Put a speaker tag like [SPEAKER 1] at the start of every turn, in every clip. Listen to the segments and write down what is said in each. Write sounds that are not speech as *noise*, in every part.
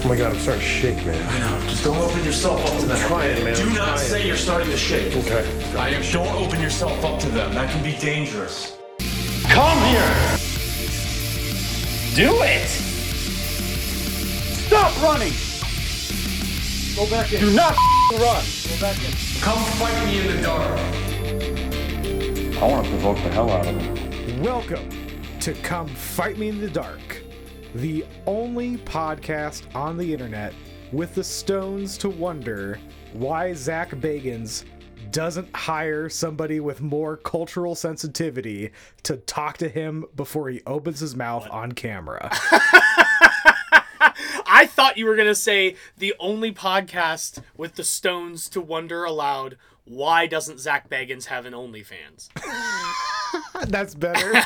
[SPEAKER 1] Oh my god, I'm starting to shake, man.
[SPEAKER 2] I know. Just don't open yourself up to them.
[SPEAKER 1] trying, man,
[SPEAKER 2] Do
[SPEAKER 1] I'm
[SPEAKER 2] not
[SPEAKER 1] trying.
[SPEAKER 2] say you're starting to shake.
[SPEAKER 1] Okay.
[SPEAKER 2] I am. Don't open yourself up to them. That can be dangerous.
[SPEAKER 1] Come here!
[SPEAKER 3] Do it!
[SPEAKER 1] Stop running!
[SPEAKER 3] Go back in.
[SPEAKER 1] Do not run!
[SPEAKER 3] Go back in.
[SPEAKER 2] Come fight me in the dark.
[SPEAKER 4] I want to provoke the hell out of him.
[SPEAKER 5] Welcome to Come Fight Me in the Dark, the only podcast on the internet with the stones to wonder why Zach Bagans doesn't hire somebody with more cultural sensitivity to talk to him before he opens his mouth on camera. *laughs*
[SPEAKER 6] I thought you were gonna say the only podcast with the Stones to wonder aloud. Why doesn't Zach Bagans have an OnlyFans? *laughs* *laughs*
[SPEAKER 5] That's better.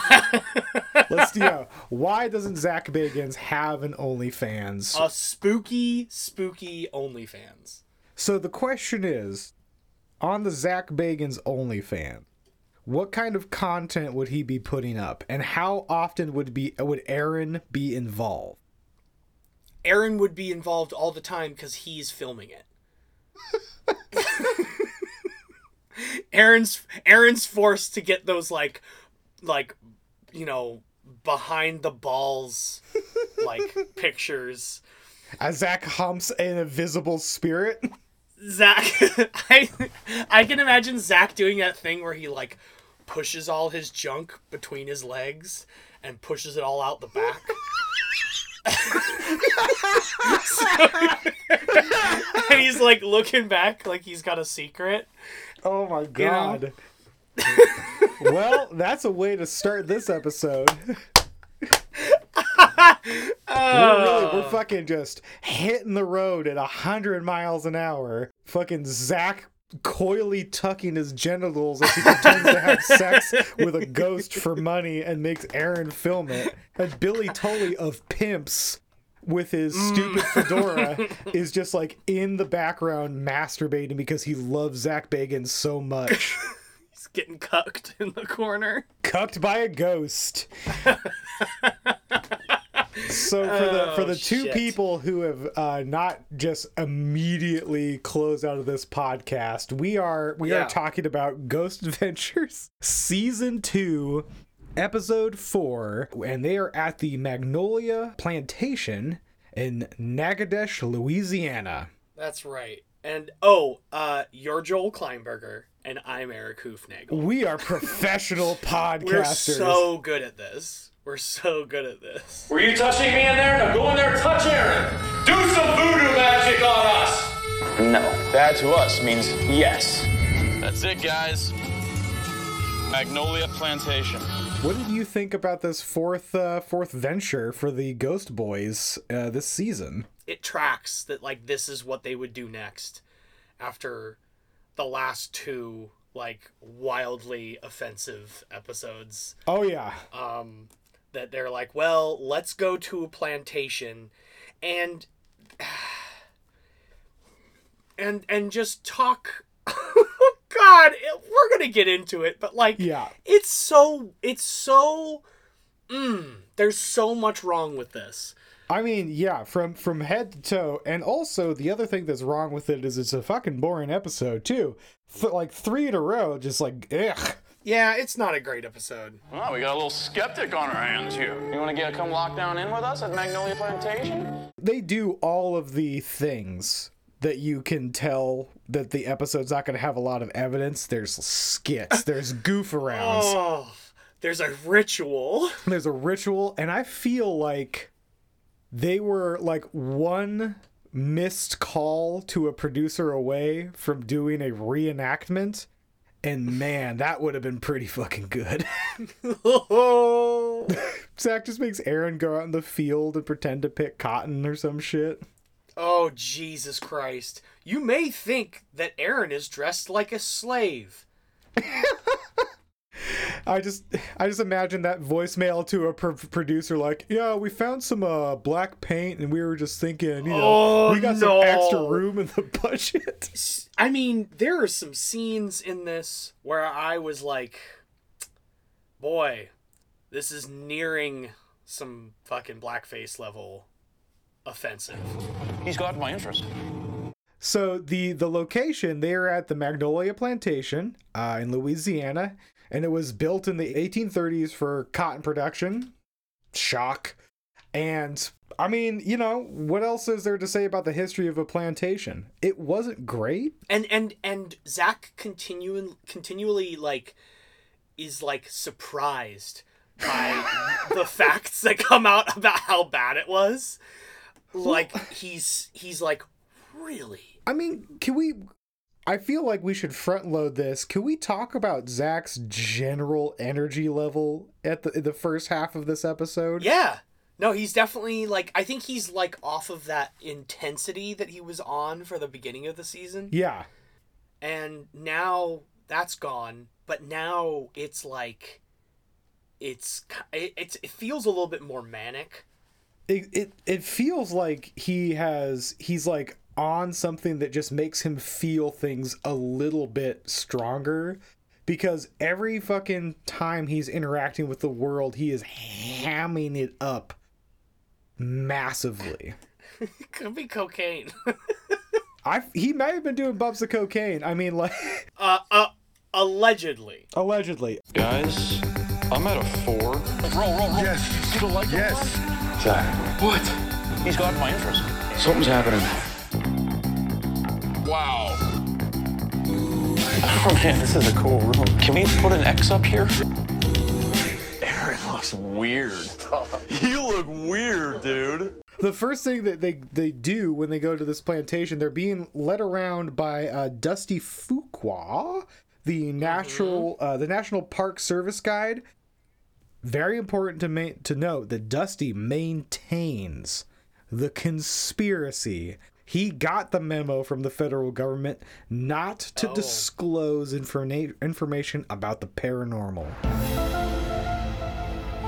[SPEAKER 5] Let's do. yeah. Why doesn't Zach Bagans have an OnlyFans?
[SPEAKER 6] A spooky, spooky OnlyFans.
[SPEAKER 5] So the question is, on the Zach Bagans OnlyFans, what kind of content would he be putting up, and how often would be would Aaron be involved?
[SPEAKER 6] Aaron would be involved all the time because he's filming it. *laughs* Aaron's Aaron's forced to get those like like you know behind the balls like *laughs* pictures.
[SPEAKER 5] As Zach humps an invisible spirit.
[SPEAKER 6] Zach *laughs* I I can imagine Zach doing that thing where he like pushes all his junk between his legs and pushes it all out the back. *laughs* and he's like looking back like he's got a secret.
[SPEAKER 5] Oh my
[SPEAKER 6] know?
[SPEAKER 5] god. *laughs* well, that's a way to start this episode. *laughs* we're, really, we're oh. fucking just hitting the road at 100 miles an hour. Fucking Zach coyly tucking his genitals as he *laughs* pretends to have sex with a ghost for money and makes Aaron film it. And Billy Tolley of Pimps with his stupid *laughs* fedora is just like in the background masturbating because he loves Zach Bagans so much. *laughs*
[SPEAKER 6] He's getting cucked in the corner.
[SPEAKER 5] cucked by a ghost. so for the for
[SPEAKER 6] Oh,
[SPEAKER 5] the two
[SPEAKER 6] shit.
[SPEAKER 5] people who have uh, not just immediately closed out of this podcast, we are we
[SPEAKER 6] Yeah.
[SPEAKER 5] are talking about Ghost *laughs* Adventures season two, episode four, and they are at the Magnolia Plantation in Natchitoches, Louisiana.
[SPEAKER 6] That's right. And oh, uh, you're Joel Kleinberger, and I'm Eric Hoofnagel.
[SPEAKER 5] We are professional *laughs* podcasters.
[SPEAKER 6] We're so good at this. We're so good at this.
[SPEAKER 2] Were you touching me in there? Now go in there and touch Aaron. Do some voodoo magic on us.
[SPEAKER 3] No. That to us means yes.
[SPEAKER 7] That's it, guys. Magnolia Plantation.
[SPEAKER 5] What did you think about this fourth uh, fourth venture for the Ghost Boys uh, this season?
[SPEAKER 6] It tracks that like this is what they would do next after the last two like wildly offensive episodes.
[SPEAKER 5] Oh yeah,
[SPEAKER 6] um, that they're like, well, let's go to a plantation, and *sighs* and and just talk. *laughs* God, it- we're gonna get into it, but like,
[SPEAKER 5] Yeah.
[SPEAKER 6] it's so it's so. Mm, there's so much wrong with this.
[SPEAKER 5] I mean yeah, from from head to toe, and also the other thing that's wrong with it is it's a fucking boring episode too. Th- like three in a row, just like ugh.
[SPEAKER 6] Yeah, it's not a great episode.
[SPEAKER 7] Well, we got a little skeptic on our hands here. You want to get come lock down in with us at Magnolia Plantation?
[SPEAKER 5] They do all of the things that you can tell that the episode's not going to have a lot of evidence. There's skits, *laughs* there's goof arounds.
[SPEAKER 6] Oh, there's a ritual. *laughs*
[SPEAKER 5] there's a ritual and i feel like they were like one missed call to a producer away from doing a reenactment and man that would have been pretty fucking good *laughs* zach just makes aaron go out in the field and pretend to pick cotton or some shit
[SPEAKER 6] Oh, Jesus Christ. You may think that Aaron is dressed like a slave. *laughs*
[SPEAKER 5] I just I just imagine that voicemail to a pr- producer like, "Yeah, we found some uh black paint and we were just thinking, you know,
[SPEAKER 6] Oh,
[SPEAKER 5] we got
[SPEAKER 6] no.
[SPEAKER 5] some extra room in the *laughs* budget."
[SPEAKER 6] I mean, there are some scenes in this where I was like, boy, this is nearing some fucking blackface level offensive.
[SPEAKER 7] He's got my interest.
[SPEAKER 5] So the the location they're at the Magnolia Plantation uh, in Louisiana, and it was built in the 1830s for cotton production. Shock. And I mean, you know, what else is there to say about the history of a plantation? It wasn't great.
[SPEAKER 6] And and and Zach continuing continually like is like surprised by *laughs* the facts that come out about how bad it was. Like he's he's like, really?
[SPEAKER 5] I mean, can we? I feel like we should front load this. Can we talk about Zach's general energy level at the the first half of this episode?
[SPEAKER 6] Yeah. No, he's definitely like I think he's like off of that intensity that he was on for the beginning of the season.
[SPEAKER 5] Yeah.
[SPEAKER 6] And now that's gone, but now it's like it's it, it's it feels a little bit more manic.
[SPEAKER 5] It, it it feels like he has he's like on something that just makes him feel things a little bit stronger because every fucking time he's interacting with the world he is hamming it up massively. *laughs*
[SPEAKER 6] Could be cocaine. *laughs*
[SPEAKER 5] I he might have been doing bumps of cocaine. I mean like *laughs*
[SPEAKER 6] uh uh allegedly.
[SPEAKER 5] allegedly.
[SPEAKER 7] Guys, I'm at a four. Roll, roll, roll.
[SPEAKER 1] Yes.
[SPEAKER 7] You don't like
[SPEAKER 1] Yes.
[SPEAKER 7] Zach. What? He's got my interest.
[SPEAKER 3] Something's happening.
[SPEAKER 7] Wow. Oh man, this is a cool room. Can we put an X up here? Aaron looks weird. *laughs* you look weird, dude.
[SPEAKER 5] The first thing that they they do when they go to this plantation, they're being led around by uh, Dusty Fuqua, the natural uh, the National Park Service guide. Very important to ma- to note that Dusty maintains the conspiracy. He got the memo from the federal government not to disclose informa- information about the paranormal.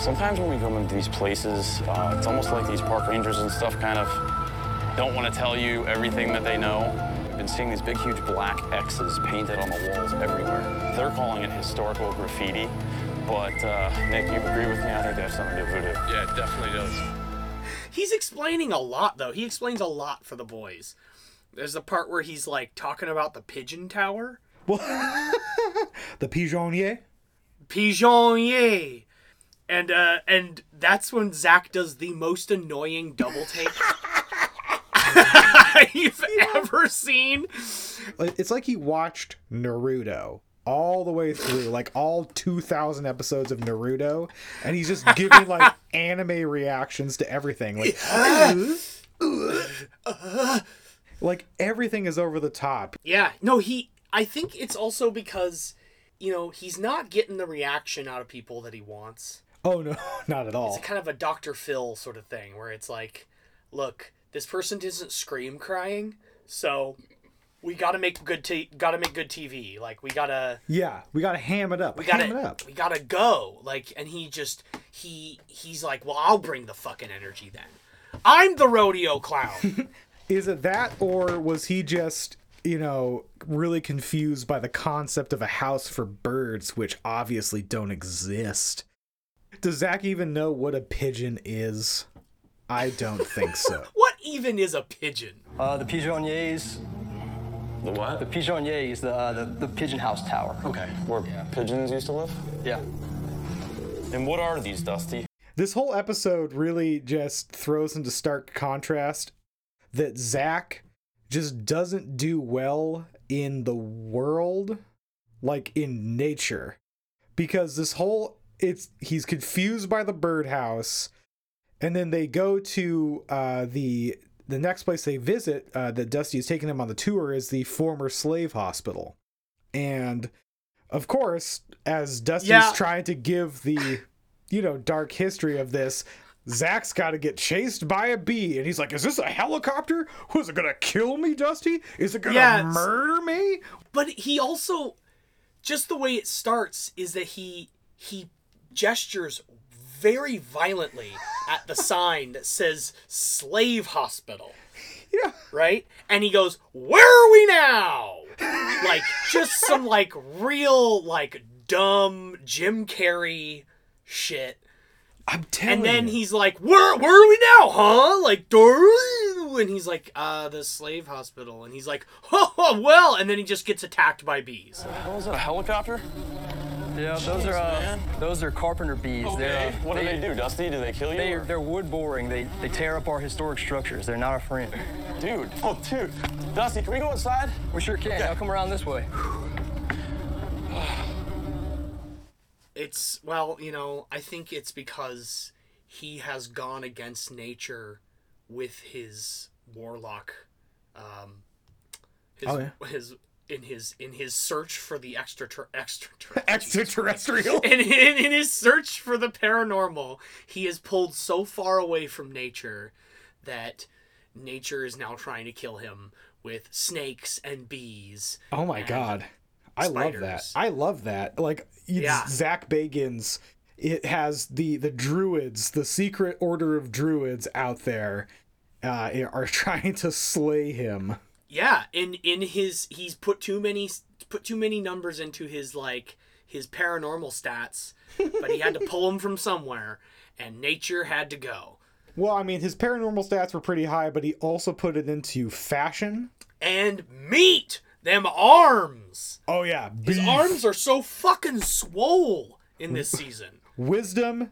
[SPEAKER 7] Sometimes when we come into these places, uh, it's almost like these park rangers and stuff kind of don't want to tell you everything that they know. We've been seeing these big, huge black X's painted on the walls everywhere. They're calling it historical graffiti, but uh, Nick, you agree with me? I think they have something to do with voodoo.
[SPEAKER 2] Yeah, it definitely does.
[SPEAKER 6] He's explaining a lot though. He explains a lot for the boys. There's the part where he's like talking about the pigeon tower. *laughs*
[SPEAKER 5] The pigeonnier.
[SPEAKER 6] Pigeonnier. And uh and that's when Zach does the most annoying double take *laughs* you've *laughs* ever seen.
[SPEAKER 5] It's like he watched Naruto all the way through, like all 2,000 episodes of Naruto, and he's just giving like *laughs* anime reactions to everything. Like, *laughs* like everything is over the top.
[SPEAKER 6] Yeah, no, he. I think it's also because, you know, he's not getting the reaction out of people that he wants.
[SPEAKER 5] Oh no, *laughs* not at all.
[SPEAKER 6] It's kind of a Dr. Phil sort of thing where it's like, look, this person doesn't scream crying, so we gotta make good t- gotta make good TV. Like we gotta
[SPEAKER 5] Yeah, we gotta ham it up.
[SPEAKER 6] we gotta
[SPEAKER 5] ham it up.
[SPEAKER 6] we gotta go. Like and he just he he's like, well, I'll bring the fucking energy then. I'm the rodeo clown. *laughs*
[SPEAKER 5] Is it that, or was he just, you know, really confused by the concept of a house for birds, which obviously don't exist? Does Zach even know what a pigeon is? I don't think so. *laughs*
[SPEAKER 6] what even is a pigeon?
[SPEAKER 8] Uh, the pigeonniers.
[SPEAKER 7] The what?
[SPEAKER 8] The pigeonnier is the, uh, the the pigeon house tower.
[SPEAKER 7] Okay, where pigeons used to live?
[SPEAKER 8] Yeah.
[SPEAKER 7] And what are these, Dusty?
[SPEAKER 5] This whole episode really just throws into stark contrast that Zach just doesn't do well in the world, like in nature. Because this whole it's he's confused by the birdhouse, and then they go to uh, the the next place they visit uh, that Dusty is taking them on the tour is the former slave hospital, and of course, as Dusty's
[SPEAKER 6] Yeah.
[SPEAKER 5] trying to give the you know dark history of this. Zach's got to get chased by a bee, and he's like, "Is this a helicopter? Was it gonna kill me, Dusty? Is it gonna
[SPEAKER 6] Yeah,
[SPEAKER 5] murder me?"
[SPEAKER 6] But he also just the way it starts is that he he gestures very violently at the sign that says slave hospital.
[SPEAKER 5] Yeah.
[SPEAKER 6] Right? And he goes, "Where are we now?" Like just some like real like dumb Jim Carrey shit.
[SPEAKER 5] I'm telling
[SPEAKER 6] And then
[SPEAKER 5] you.
[SPEAKER 6] he's like, "Where where are we now, huh?" Like, "Dor-" and he's like, "Uh, the slave hospital." And he's like, "Oh well," and then he just gets attacked by bees.
[SPEAKER 7] Oh, is that a helicopter?
[SPEAKER 8] Yeah, those are uh,
[SPEAKER 7] man.
[SPEAKER 8] those are carpenter bees. They're, uh,
[SPEAKER 7] What do they do, Dusty? Do they kill you?
[SPEAKER 8] They,
[SPEAKER 7] or-
[SPEAKER 8] they're wood boring. They they tear up our historic structures. They're not our friend.
[SPEAKER 7] Dude. Oh, dude. Dusty, can we go inside?
[SPEAKER 8] We sure can. I'll come around this way.
[SPEAKER 6] It's well, you know, I think it's because he has gone against nature with his warlock, um, his,
[SPEAKER 5] Oh, yeah.
[SPEAKER 6] his in his in his search for the extra extra *laughs*
[SPEAKER 5] extraterrestrial. *laughs*
[SPEAKER 6] in, in, in his search for the paranormal, he is pulled so far away from nature that nature is now trying to kill him with snakes and bees.
[SPEAKER 5] Oh my god. I love that. I love that. Like
[SPEAKER 6] Yeah.
[SPEAKER 5] Zach Bagans it has the the druids, the secret order of druids out there uh are *laughs* trying to slay him.
[SPEAKER 6] Yeah, in in his he's put too many put too many numbers into his like his paranormal stats, but he had to pull them from somewhere, and nature had to go.
[SPEAKER 5] Well, I mean, his paranormal stats were pretty high, but he also put it into fashion.
[SPEAKER 6] And meat them arms.
[SPEAKER 5] Oh yeah,
[SPEAKER 6] His arms are so fucking swole in this *laughs* season.
[SPEAKER 5] Wisdom,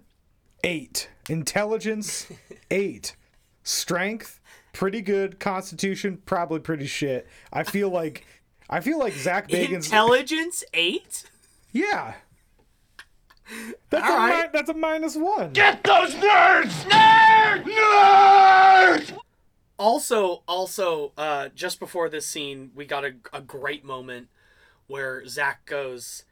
[SPEAKER 5] eight. Intelligence, *laughs* eight. Strength, pretty good. Constitution, probably pretty shit. I feel like, I feel like Zach *laughs* Bagans.
[SPEAKER 6] Intelligence eight.
[SPEAKER 5] yeah. That's
[SPEAKER 6] All
[SPEAKER 5] a
[SPEAKER 6] right.
[SPEAKER 5] mi- that's a minus one.
[SPEAKER 1] Get those nerds! Nerd! Nerd!
[SPEAKER 6] Also, also, uh, just before this scene, we got a, a great moment where Zach goes,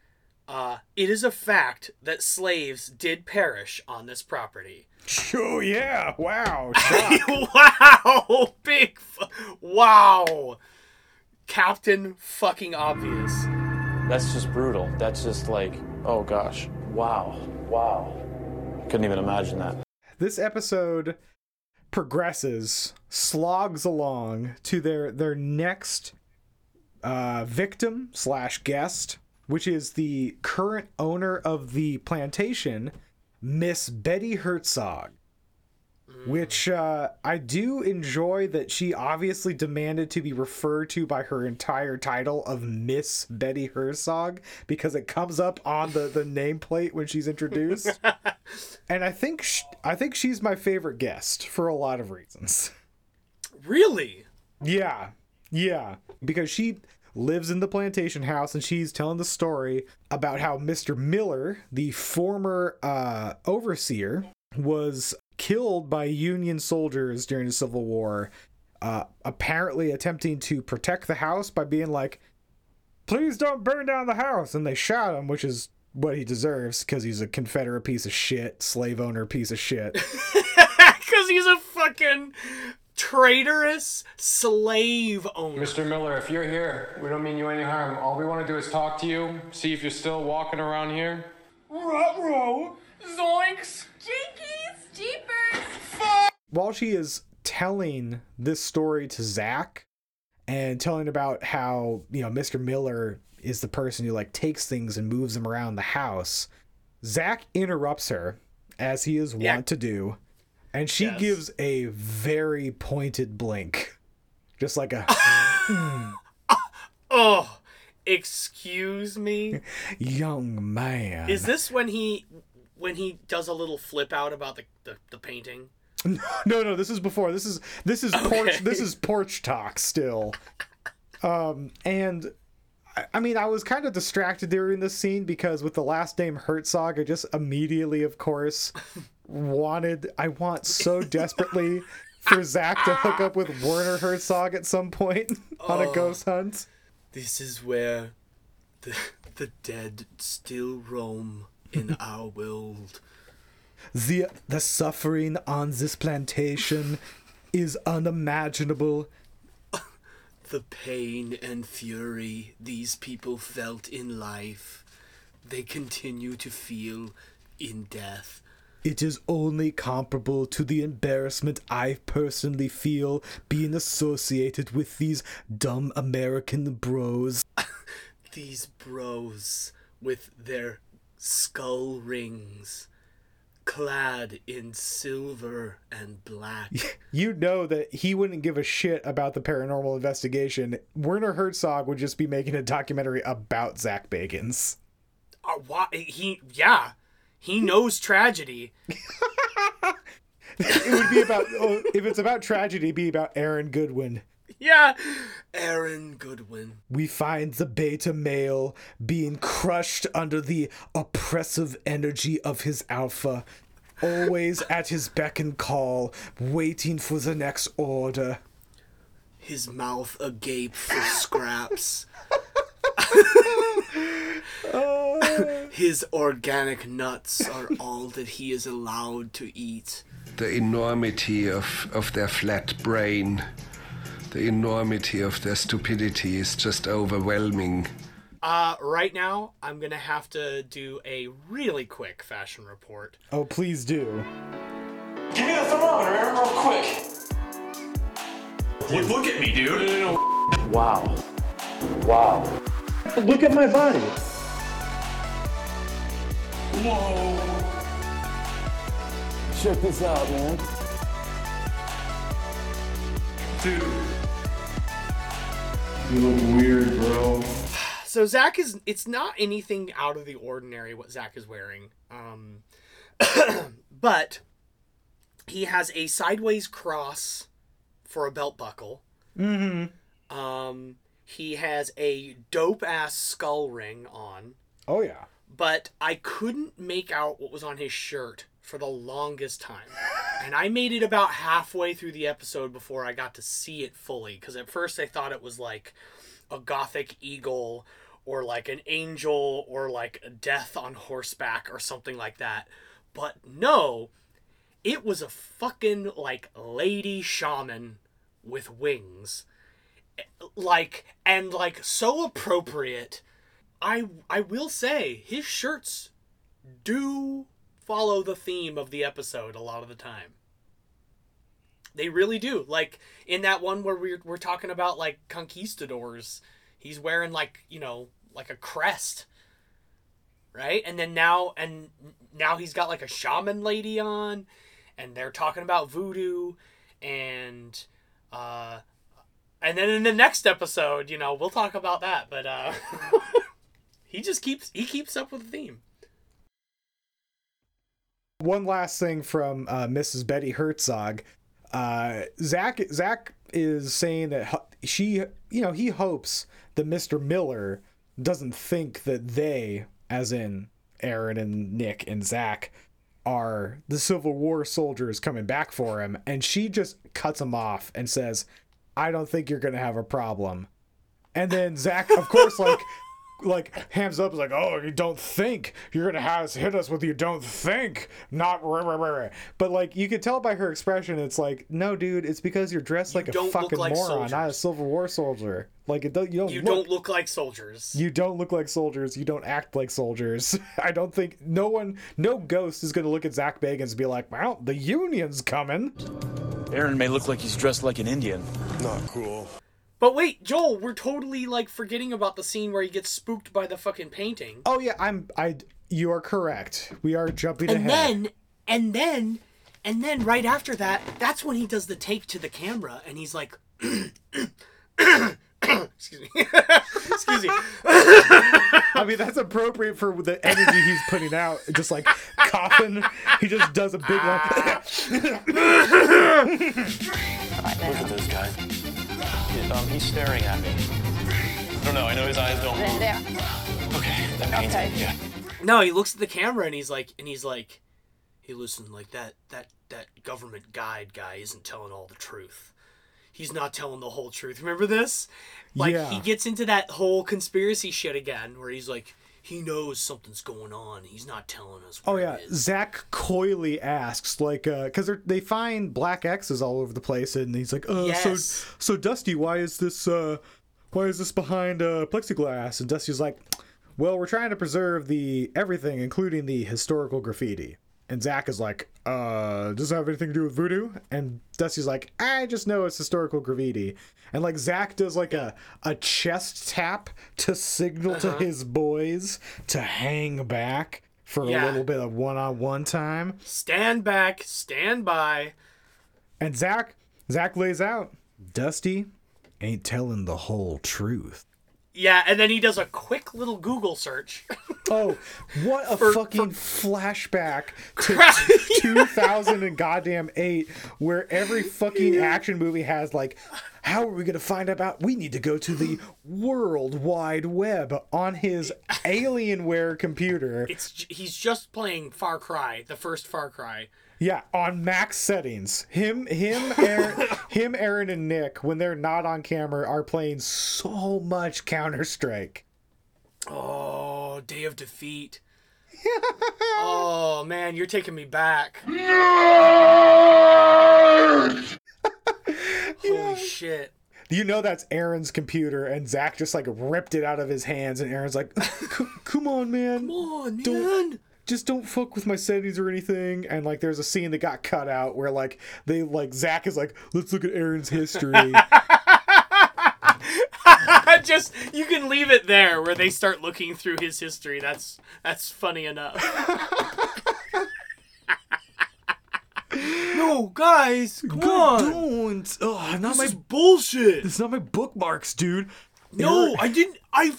[SPEAKER 6] uh, "It is a fact that slaves did perish on this property." *laughs*
[SPEAKER 5] Oh yeah! Wow. *laughs*
[SPEAKER 6] wow, big, f- wow, Captain fucking obvious.
[SPEAKER 7] That's just brutal. That's just like, oh gosh. Wow. Wow. Couldn't even imagine that.
[SPEAKER 5] this episode progresses, slogs along to their their next uh, victim slash guest, which is the current owner of the plantation, Miss Betty Herzog. Which uh, I do enjoy that she obviously demanded to be referred to by her entire title of Miss Betty Herzog because it comes up on the, the nameplate when she's introduced *laughs* and I think sh- I think she's my favorite guest for a lot of reasons.
[SPEAKER 6] Really?
[SPEAKER 5] Yeah, yeah, because she lives in the plantation house and she's telling the story about how Mr. Miller, the former uh, overseer, was killed by Union soldiers during the Civil War. Uh, apparently attempting to protect the house by being like, "Please don't burn down the house," and they shot him, which is what he deserves because he's a Confederate piece of shit, slave owner piece of shit. *laughs*
[SPEAKER 6] Because he's a fucking traitorous slave owner.
[SPEAKER 9] Mr. Miller, if you're here, we don't mean you any harm. All we want to do is talk to you, see if you're still walking around here.
[SPEAKER 2] Zoinks!
[SPEAKER 10] Jinkies! Jeepers! Fuck!
[SPEAKER 5] while she is telling this story to Zach and telling about how, you know, Mr. Miller is the person who like takes things and moves them around the house, Zach interrupts her as he is
[SPEAKER 6] Yeah.
[SPEAKER 5] wont to do, and she
[SPEAKER 6] Yes.
[SPEAKER 5] gives a very pointed blink. Just like a *laughs*
[SPEAKER 6] Oh, excuse me.
[SPEAKER 5] young man.
[SPEAKER 6] Is this when he when he does a little flip out about the, the, the painting?
[SPEAKER 5] No, no, this is before. This is this is porch this is porch talk still. Um and I- I mean, I was kind of distracted during this scene because with the last name Herzog, I just immediately, of course, wanted I want so desperately for Zach to hook up with Werner Herzog at some point *laughs* on a oh. ghost hunt.
[SPEAKER 6] This is where the the dead still roam in *laughs* our world.
[SPEAKER 5] The the suffering on this plantation is unimaginable. *laughs*
[SPEAKER 6] The pain and fury these people felt in life, they continue to feel in death.
[SPEAKER 5] It is only comparable to the embarrassment I personally feel being associated with these dumb American bros. *laughs*
[SPEAKER 6] These bros with their skull rings clad in silver and black. *laughs*
[SPEAKER 5] You know that he wouldn't give a shit about the paranormal investigation. Werner Herzog would just be making a documentary about Zach Bagans.
[SPEAKER 6] Uh, why, he, yeah, he knows tragedy.
[SPEAKER 5] It would be about oh, if it's about tragedy, it'd be about Aaron Goodwin.
[SPEAKER 6] Yeah, Aaron Goodwin.
[SPEAKER 5] We find the beta male being crushed under the oppressive energy of his alpha, always at his beck and call, waiting for the next order.
[SPEAKER 6] His mouth agape for scraps. *laughs* *laughs* His organic nuts are all that he is allowed to eat.
[SPEAKER 11] The enormity of, of their flat brain, the enormity of their stupidity is just overwhelming.
[SPEAKER 6] Uh, right now, I'm gonna have to do a really quick fashion report.
[SPEAKER 5] Oh, please do.
[SPEAKER 2] Give me the thermometer, Aaron, real quick. Look, look at me, dude.
[SPEAKER 4] Wow. Wow. Look at my body.
[SPEAKER 2] Whoa.
[SPEAKER 4] Check this out, man.
[SPEAKER 2] Dude.
[SPEAKER 4] You look weird, bro. *sighs*
[SPEAKER 6] So Zach is it's not anything out of the ordinary what Zach is wearing. Um *clears throat* but he has a sideways cross for a belt buckle.
[SPEAKER 5] Mm-hmm.
[SPEAKER 6] Um he has a dope ass skull ring on,
[SPEAKER 5] Oh yeah.
[SPEAKER 6] But I couldn't make out what was on his shirt for the longest time. *laughs* and I made it about halfway through the episode before I got to see it fully cuz at first I thought it was like a gothic eagle or like an angel or like a death on horseback or something like that. But no, it was a fucking like lady shaman with wings. Eh, like and like so appropriate. I I will say his shirts do follow the theme of the episode a lot of the time. They really do. Like in that one where we're we're talking about like conquistadors, he's wearing like, you know, like a crest. Right? And then now and now he's got like a shaman lady on and they're talking about voodoo and uh and then in the next episode, you know, we'll talk about that, but uh *laughs* he just keeps he keeps up with the theme.
[SPEAKER 5] One last thing from uh, Mrs. Betty Herzog. Uh, Zach Zach is saying that she, you know, he hopes that Mr. Miller doesn't think that they, as in Aaron and Nick and Zach, are the Civil War soldiers coming back for him, and she just cuts him off and says, "I don't think you're gonna have a problem." And then Zach, of course, like like hands up is like, oh, you don't think you're gonna have us hit us with you don't think, not rah, rah, rah, rah." But like you could tell by her expression, it's like, no, dude, it's because you're dressed like a fucking
[SPEAKER 6] like
[SPEAKER 5] moron, not a
[SPEAKER 6] soldiers.
[SPEAKER 5] Civil War soldier. Like it don't, you don't
[SPEAKER 6] You
[SPEAKER 5] look,
[SPEAKER 6] don't look like soldiers.
[SPEAKER 5] you don't look like soldiers. You don't act like soldiers. *laughs* I don't think no one, no ghost is gonna look at Zach Bagans and be like, well, the Union's coming.
[SPEAKER 3] Aaron may look like he's dressed like an Indian.
[SPEAKER 1] Not cool.
[SPEAKER 6] But wait, Joel, we're totally like forgetting about the scene where he gets spooked by the fucking painting.
[SPEAKER 5] Oh yeah, I'm. I. You are correct. We are jumping
[SPEAKER 6] And
[SPEAKER 5] ahead.
[SPEAKER 6] And then and then and then right after that, that's when he does the take to the camera and he's like *coughs* Excuse me. *coughs* Excuse me.
[SPEAKER 5] I mean, that's appropriate for the energy he's putting out. Just like coughing, he just does a big one.
[SPEAKER 7] Look at those guy. He- um, he's staring at me. I don't know. I know his eyes don't move.
[SPEAKER 10] There.
[SPEAKER 7] Okay, that painting.
[SPEAKER 10] Okay.
[SPEAKER 7] Yeah.
[SPEAKER 6] No, he looks at the camera and he's like and he's like Hey listen, like that that that government guide guy isn't telling all the truth. He's not telling the whole truth. Remember this? Like
[SPEAKER 5] Yeah.
[SPEAKER 6] he gets into that whole conspiracy shit again where he's like he knows something's going on. He's not telling us.
[SPEAKER 5] Oh yeah,
[SPEAKER 6] it is."
[SPEAKER 5] Zach coyly asks, like, uh, because they find black X's all over the place, and he's like, "Uh, so, so Dusty, why is this, uh, why is this behind uh, plexiglass?" And Dusty's like, "Well, we're trying to preserve the everything, including the historical graffiti." And Zach is like, "Uh, does it have anything to do with voodoo?" And Dusty's like, "I just know it's historical graffiti." And like Zach does like a a chest tap to signal to his boys to hang back for
[SPEAKER 6] Yeah.
[SPEAKER 5] a little bit of one-on-one time.
[SPEAKER 6] Stand back, stand by.
[SPEAKER 5] And Zach, Zach lays out, Dusty ain't telling the whole truth.
[SPEAKER 6] Yeah, and then he does a quick little Google search. *laughs*
[SPEAKER 5] Oh, what a
[SPEAKER 6] For-
[SPEAKER 5] fucking flashback to *laughs*
[SPEAKER 6] Crap.
[SPEAKER 5] 2000 and goddamn 8 where every fucking action movie has like how are we going to find out we need to go to the world wide web on his *laughs* alienware computer
[SPEAKER 6] It's he's just playing Far Cry, the first Far Cry.
[SPEAKER 5] Yeah on max settings him him Aaron, *laughs* him Aaron and Nick when they're not on camera are playing so much Counter-Strike
[SPEAKER 6] Oh, Day of Defeat. *laughs* oh man, you're taking me back. *laughs* Holy shit.
[SPEAKER 5] You know that's Aaron's computer, and Zach just like ripped it out of his hands, and Aaron's like, "Come on, man,
[SPEAKER 6] Come on, man.
[SPEAKER 5] Don't- just don't fuck with my settings or anything." And like, there's a scene that got cut out where like they like Zach is like, "Let's look at Aaron's history." *laughs*
[SPEAKER 6] just you can leave it there where they start looking through his history. That's that's funny enough. no, guys, come on.
[SPEAKER 5] don't. Oh, not
[SPEAKER 6] This
[SPEAKER 5] my.
[SPEAKER 6] is bullshit.
[SPEAKER 5] It's not my bookmarks, dude.
[SPEAKER 6] No,
[SPEAKER 5] Aaron-
[SPEAKER 6] I didn't. I,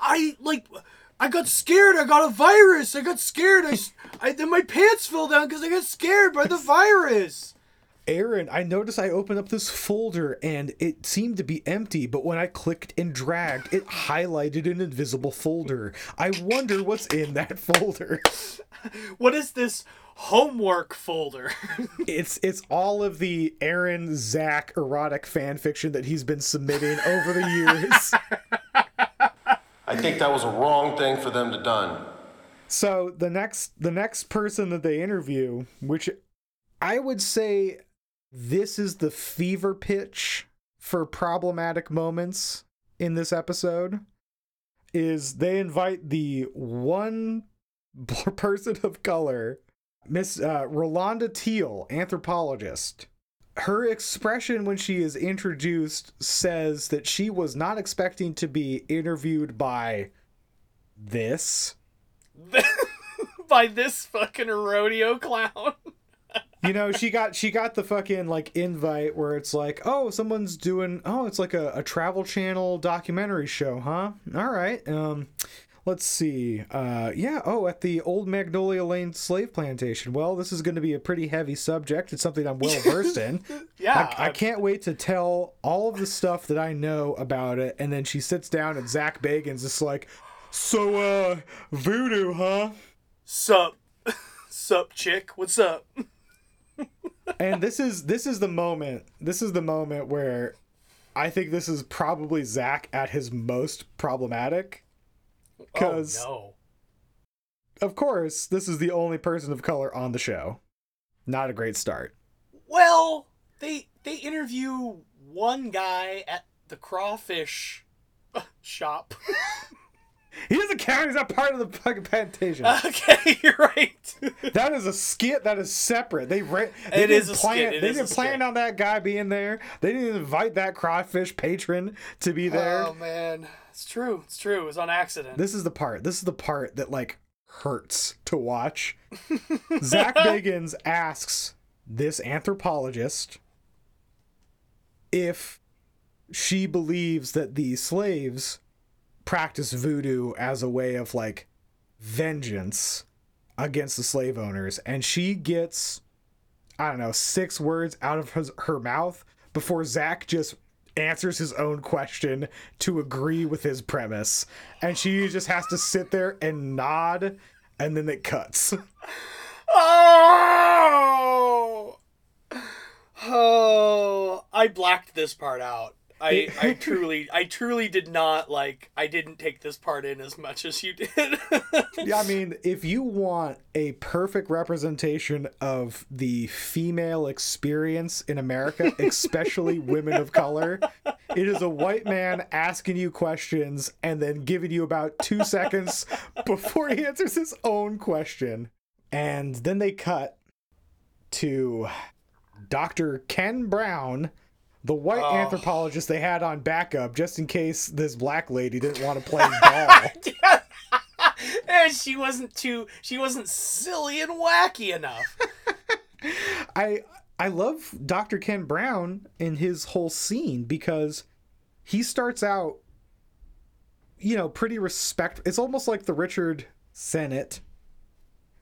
[SPEAKER 6] I like. I got scared. I got a virus. I got scared. I, I then my pants fell down because I got scared by the virus.
[SPEAKER 5] Aaron, I noticed I opened up this folder and it seemed to be empty, but when I clicked and dragged, it highlighted an invisible folder. I wonder what's in that *laughs* folder.
[SPEAKER 6] What is this homework folder? *laughs*
[SPEAKER 5] It's it's all of the Aaron Zach erotic fan fiction that he's been submitting over the years. *laughs*
[SPEAKER 12] I think that was a wrong thing for them to done.
[SPEAKER 5] So the next the next person that they interview, which I would say this is the fever pitch for problematic moments in this episode, is they invite the one *laughs* person of color, Miss uh, Rolonda Teal, anthropologist. Her expression when she is introduced says that she was not expecting to be interviewed by this. *laughs*
[SPEAKER 6] by this fucking rodeo clown. *laughs*
[SPEAKER 5] you know she got she got the fucking like invite where it's like oh someone's doing oh it's like a, a travel channel documentary show huh all right um let's see uh yeah oh at the old magnolia lane slave plantation. Well this is going to be a pretty heavy subject. It's something i'm well *laughs* versed in.
[SPEAKER 6] Yeah,
[SPEAKER 5] I, I can't wait to tell all of the stuff that i know about it. And then she sits down and zach bagans just like so uh voodoo huh?
[SPEAKER 6] Sup, *laughs* sup, chick. What's up? *laughs*
[SPEAKER 5] and this is this is the moment this is the moment where i think this is probably zach at his most problematic Oh, because
[SPEAKER 6] oh no.
[SPEAKER 5] of course this is the only person of color on the show not a great start.
[SPEAKER 6] Well, they they interview one guy at the crawfish *laughs* shop. *laughs*
[SPEAKER 5] he doesn't count he's not part of the fucking plantation *laughs*
[SPEAKER 6] okay, *laughs* you're right.
[SPEAKER 5] that is a skit that is separate they, ra- they
[SPEAKER 6] It
[SPEAKER 5] didn't
[SPEAKER 6] is a
[SPEAKER 5] plan they didn't plan on that guy being there they didn't invite that crawfish patron to be there
[SPEAKER 6] Oh man, it's true. It's true. It was on accident.
[SPEAKER 5] This is the part. This is the part that like hurts to watch. *laughs* Zach Bagans asks this anthropologist if she believes that the slaves practice voodoo as a way of like vengeance against the slave owners and she gets I don't know, six words out of his, her mouth before Zach just answers his own question to agree with his premise. And she just has to sit there and nod, and then it cuts. *laughs*
[SPEAKER 6] Oh, oh! I blacked this part out. I, I *laughs* truly, I truly did not like. I didn't take this part in as much as you did.
[SPEAKER 5] Yeah, I *laughs* mean, if you want a perfect representation of the female experience in America, especially *laughs* women of color, it is a white man asking you questions and then giving you about two seconds before he answers his own question. And then they cut to Dr. Ken Brown, the white
[SPEAKER 6] Oh.
[SPEAKER 5] anthropologist they had on backup just in case this black lady didn't want to play *laughs* ball. *laughs*
[SPEAKER 6] she wasn't too. She wasn't silly and wacky enough. *laughs*
[SPEAKER 5] I I love Dr. Ken Brown in his whole scene because he starts out you know, pretty respect it's almost like the Richard Sennett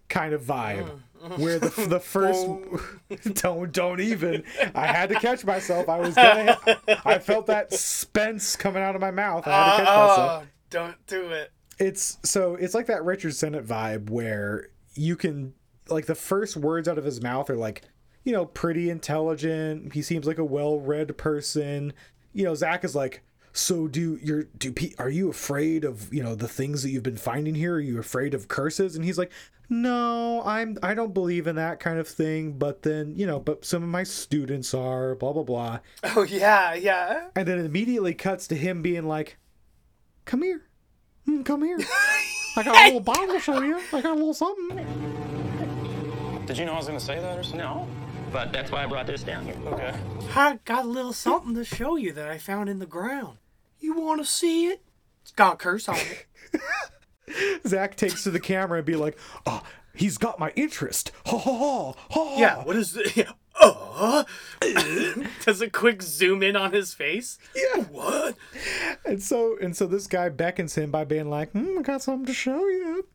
[SPEAKER 5] kind of vibe mm. Where the the *laughs* first *laughs* don't don't even I had to catch myself. I was *laughs* gonna I felt that Spence coming out of my mouth. I had to catch myself
[SPEAKER 6] oh, don't do it.
[SPEAKER 5] it's so it's like that Richard Sennett vibe where you can like the first words out of his mouth are like, you know, pretty intelligent. He seems like a well-read person. You know, Zach is like, so do you're do pe- are you afraid of you know the things that you've been finding here? Are you afraid of curses? And he's like, no, I'm I don't believe in that kind of thing. But then you know, but some of my students are blah blah blah. *laughs*
[SPEAKER 6] Oh yeah, yeah.
[SPEAKER 5] And then it immediately cuts to him being like, come here, Mm, come here. I got a little bottle to show you. I got a little something.
[SPEAKER 7] Did you know I was going to say that or something?
[SPEAKER 8] No, but that's why I brought this down here.
[SPEAKER 7] Okay.
[SPEAKER 6] I got a little something to show you that I found in the ground. You want to see it? It's got a curse on it. *laughs*
[SPEAKER 5] Zach takes to the camera and be like, "Oh, he's got my interest." Ha ha ha ha.
[SPEAKER 6] Yeah. What is the? *laughs* Oh. *laughs* Does a quick zoom in on his face?
[SPEAKER 5] Yeah.
[SPEAKER 6] What?
[SPEAKER 5] And so and so this guy beckons him by being like, hmm, "I got something to show you."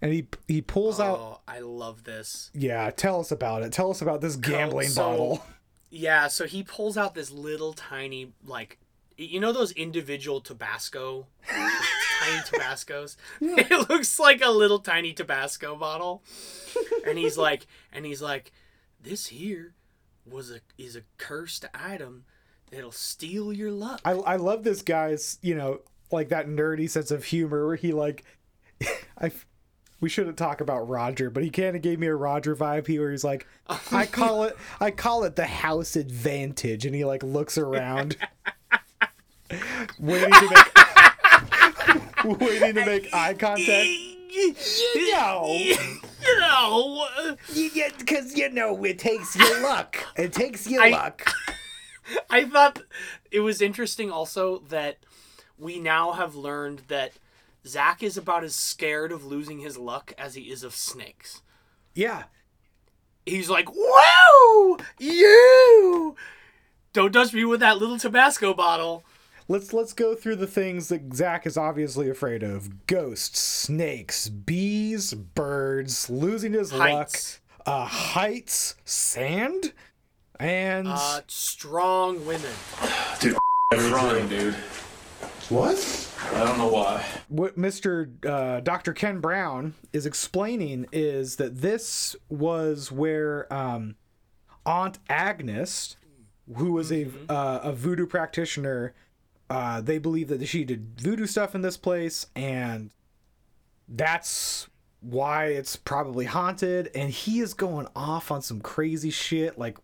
[SPEAKER 5] And he he pulls out.
[SPEAKER 6] Oh, I love this.
[SPEAKER 5] Yeah, tell us about it. Tell us about this gambling
[SPEAKER 6] so-
[SPEAKER 5] bottle.
[SPEAKER 6] Yeah, so he pulls out this little tiny like you know those individual Tabasco *laughs* tiny Tabascos? *laughs* It looks like a little tiny Tabasco bottle. And he's *laughs* like and he's like this here was a is a cursed item that'll steal your luck.
[SPEAKER 5] I I love this guy's you know like that nerdy sense of humor where he like I. We shouldn't talk about Roger, but he kind of gave me a Roger vibe here. Where he's like, I call it, I call it the house advantage, and he like looks around, waiting to make, *laughs* waiting to make eye contact.
[SPEAKER 6] you know, you know,
[SPEAKER 5] because you know it takes your luck. It takes your
[SPEAKER 6] I-
[SPEAKER 5] luck. *laughs*
[SPEAKER 6] I thought it was interesting also that we now have learned that Zach is about as scared of losing his luck as he is of snakes.
[SPEAKER 5] Yeah,
[SPEAKER 6] He's like, "Whoa, you! Don't touch me with that little Tabasco bottle."
[SPEAKER 5] Let's let's go through the things that Zach is obviously afraid of: ghosts, snakes, bees, birds, losing his
[SPEAKER 6] Heights.
[SPEAKER 5] luck, uh, heights, sand, and
[SPEAKER 6] Uh, strong women.
[SPEAKER 2] Dude, *sighs* crying, dude.
[SPEAKER 11] What?
[SPEAKER 2] I don't know why.
[SPEAKER 5] what Mr. Uh, Dr. Ken Brown is explaining is that this was where um, Aunt Agnes, who was a uh, a voodoo practitioner, uh, they believe that she did voodoo stuff in this place, and that's why it's probably haunted. And he is going off on some crazy shit, like.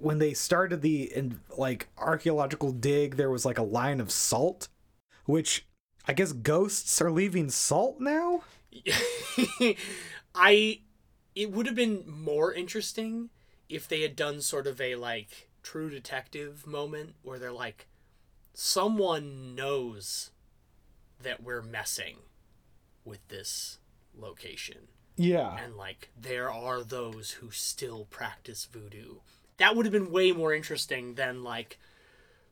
[SPEAKER 5] When they started the in, like archaeological dig, there was like a line of salt, which I guess ghosts are leaving salt now. *laughs*
[SPEAKER 6] I it would have been more interesting if they had done sort of a like true detective moment where they're like someone knows that we're messing with this location
[SPEAKER 5] Yeah.
[SPEAKER 6] and like there are those who still practice voodoo. That would have been way more interesting than like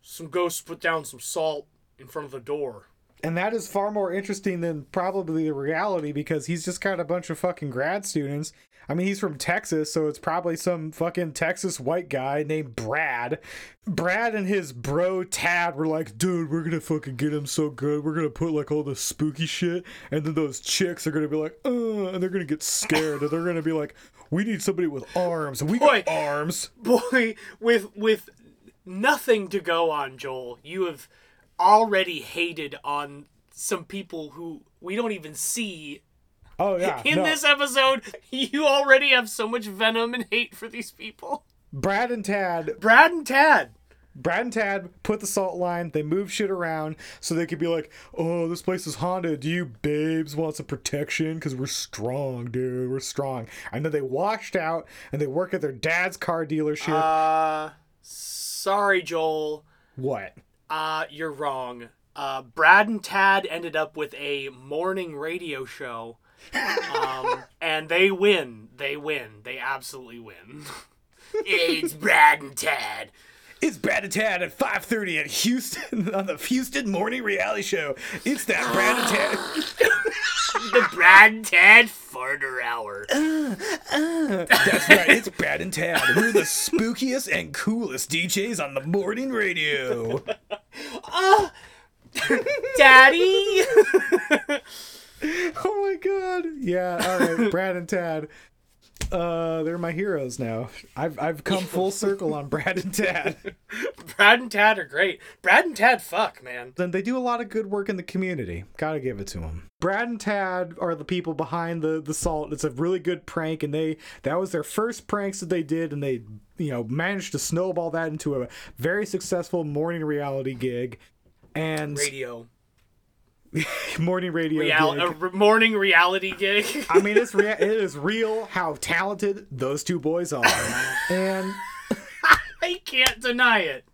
[SPEAKER 6] some ghosts put down some salt in front of the door.
[SPEAKER 5] And that is far more interesting than probably the reality because he's just got a bunch of fucking grad students. I mean, he's from Texas, so it's probably some fucking Texas white guy named Brad. Brad and his bro Tad were like, dude, we're gonna fucking get him so good. We're gonna put like all the spooky shit, and then those chicks are gonna be like, uh, and they're gonna get scared, and they're gonna be like, we need somebody with arms, we
[SPEAKER 6] Boy.
[SPEAKER 5] got arms.
[SPEAKER 6] boy with with nothing to go on joel you have already hated on some people who we don't even see
[SPEAKER 5] Oh yeah,
[SPEAKER 6] in
[SPEAKER 5] no.
[SPEAKER 6] this episode you already have so much venom and hate for these people
[SPEAKER 5] Brad and Tad
[SPEAKER 6] brad and tad
[SPEAKER 5] Brad and Tad put the salt line. They move shit around so they could be like, "Oh, this place is haunted. Do you babes want some protection? Cause we're strong, dude. We're strong." And then they washed out and they work at their dad's car dealership.
[SPEAKER 6] uh sorry joel
[SPEAKER 5] what?
[SPEAKER 6] Uh you're wrong uh brad and tad ended up with a morning radio show um, *laughs* and they win. They win. They absolutely win. *laughs* it's Brad and Tad.
[SPEAKER 5] It's Brad and Tad at 5.30 at Houston *laughs* on the Houston Morning Reality Show. It's that Brad and Tad.
[SPEAKER 6] the Brad and Tad Farter Hour.
[SPEAKER 5] That's right, it's Brad and Tad. We're the spookiest and coolest DJs on the morning radio.
[SPEAKER 6] Uh, *laughs* Daddy! *laughs*
[SPEAKER 5] oh my god. Yeah, all right, Brad and Tad. Uh, they're my heroes now. I've I've come full *laughs* circle on Brad and Tad. *laughs*
[SPEAKER 6] Brad and Tad are great. Brad and Tad fuck, man.
[SPEAKER 5] Then they do a lot of good work in the community. Gotta give it to them. Brad and Tad are the people behind the the salt. It's a really good prank, and they that was their first pranks that they did, and they you know managed to snowball that into a very successful morning reality gig. And
[SPEAKER 6] Radio. *laughs*
[SPEAKER 5] morning radio
[SPEAKER 6] Real-
[SPEAKER 5] gig.
[SPEAKER 6] a re- morning reality gig. *laughs*
[SPEAKER 5] I mean, it's rea- it is real how talented those two boys are, *laughs* and
[SPEAKER 6] I can't deny it.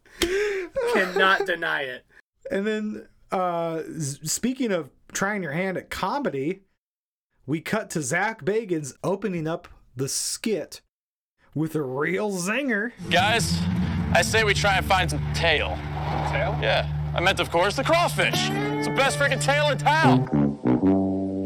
[SPEAKER 6] Cannot deny it.
[SPEAKER 5] and then uh speaking of trying your hand at comedy, we cut to Zach Bagans opening up the skit with a real zinger.
[SPEAKER 7] Guys, I say we try and find some tail. Tail? Yeah. I meant, of course, the crawfish. It's the best freaking tail in town.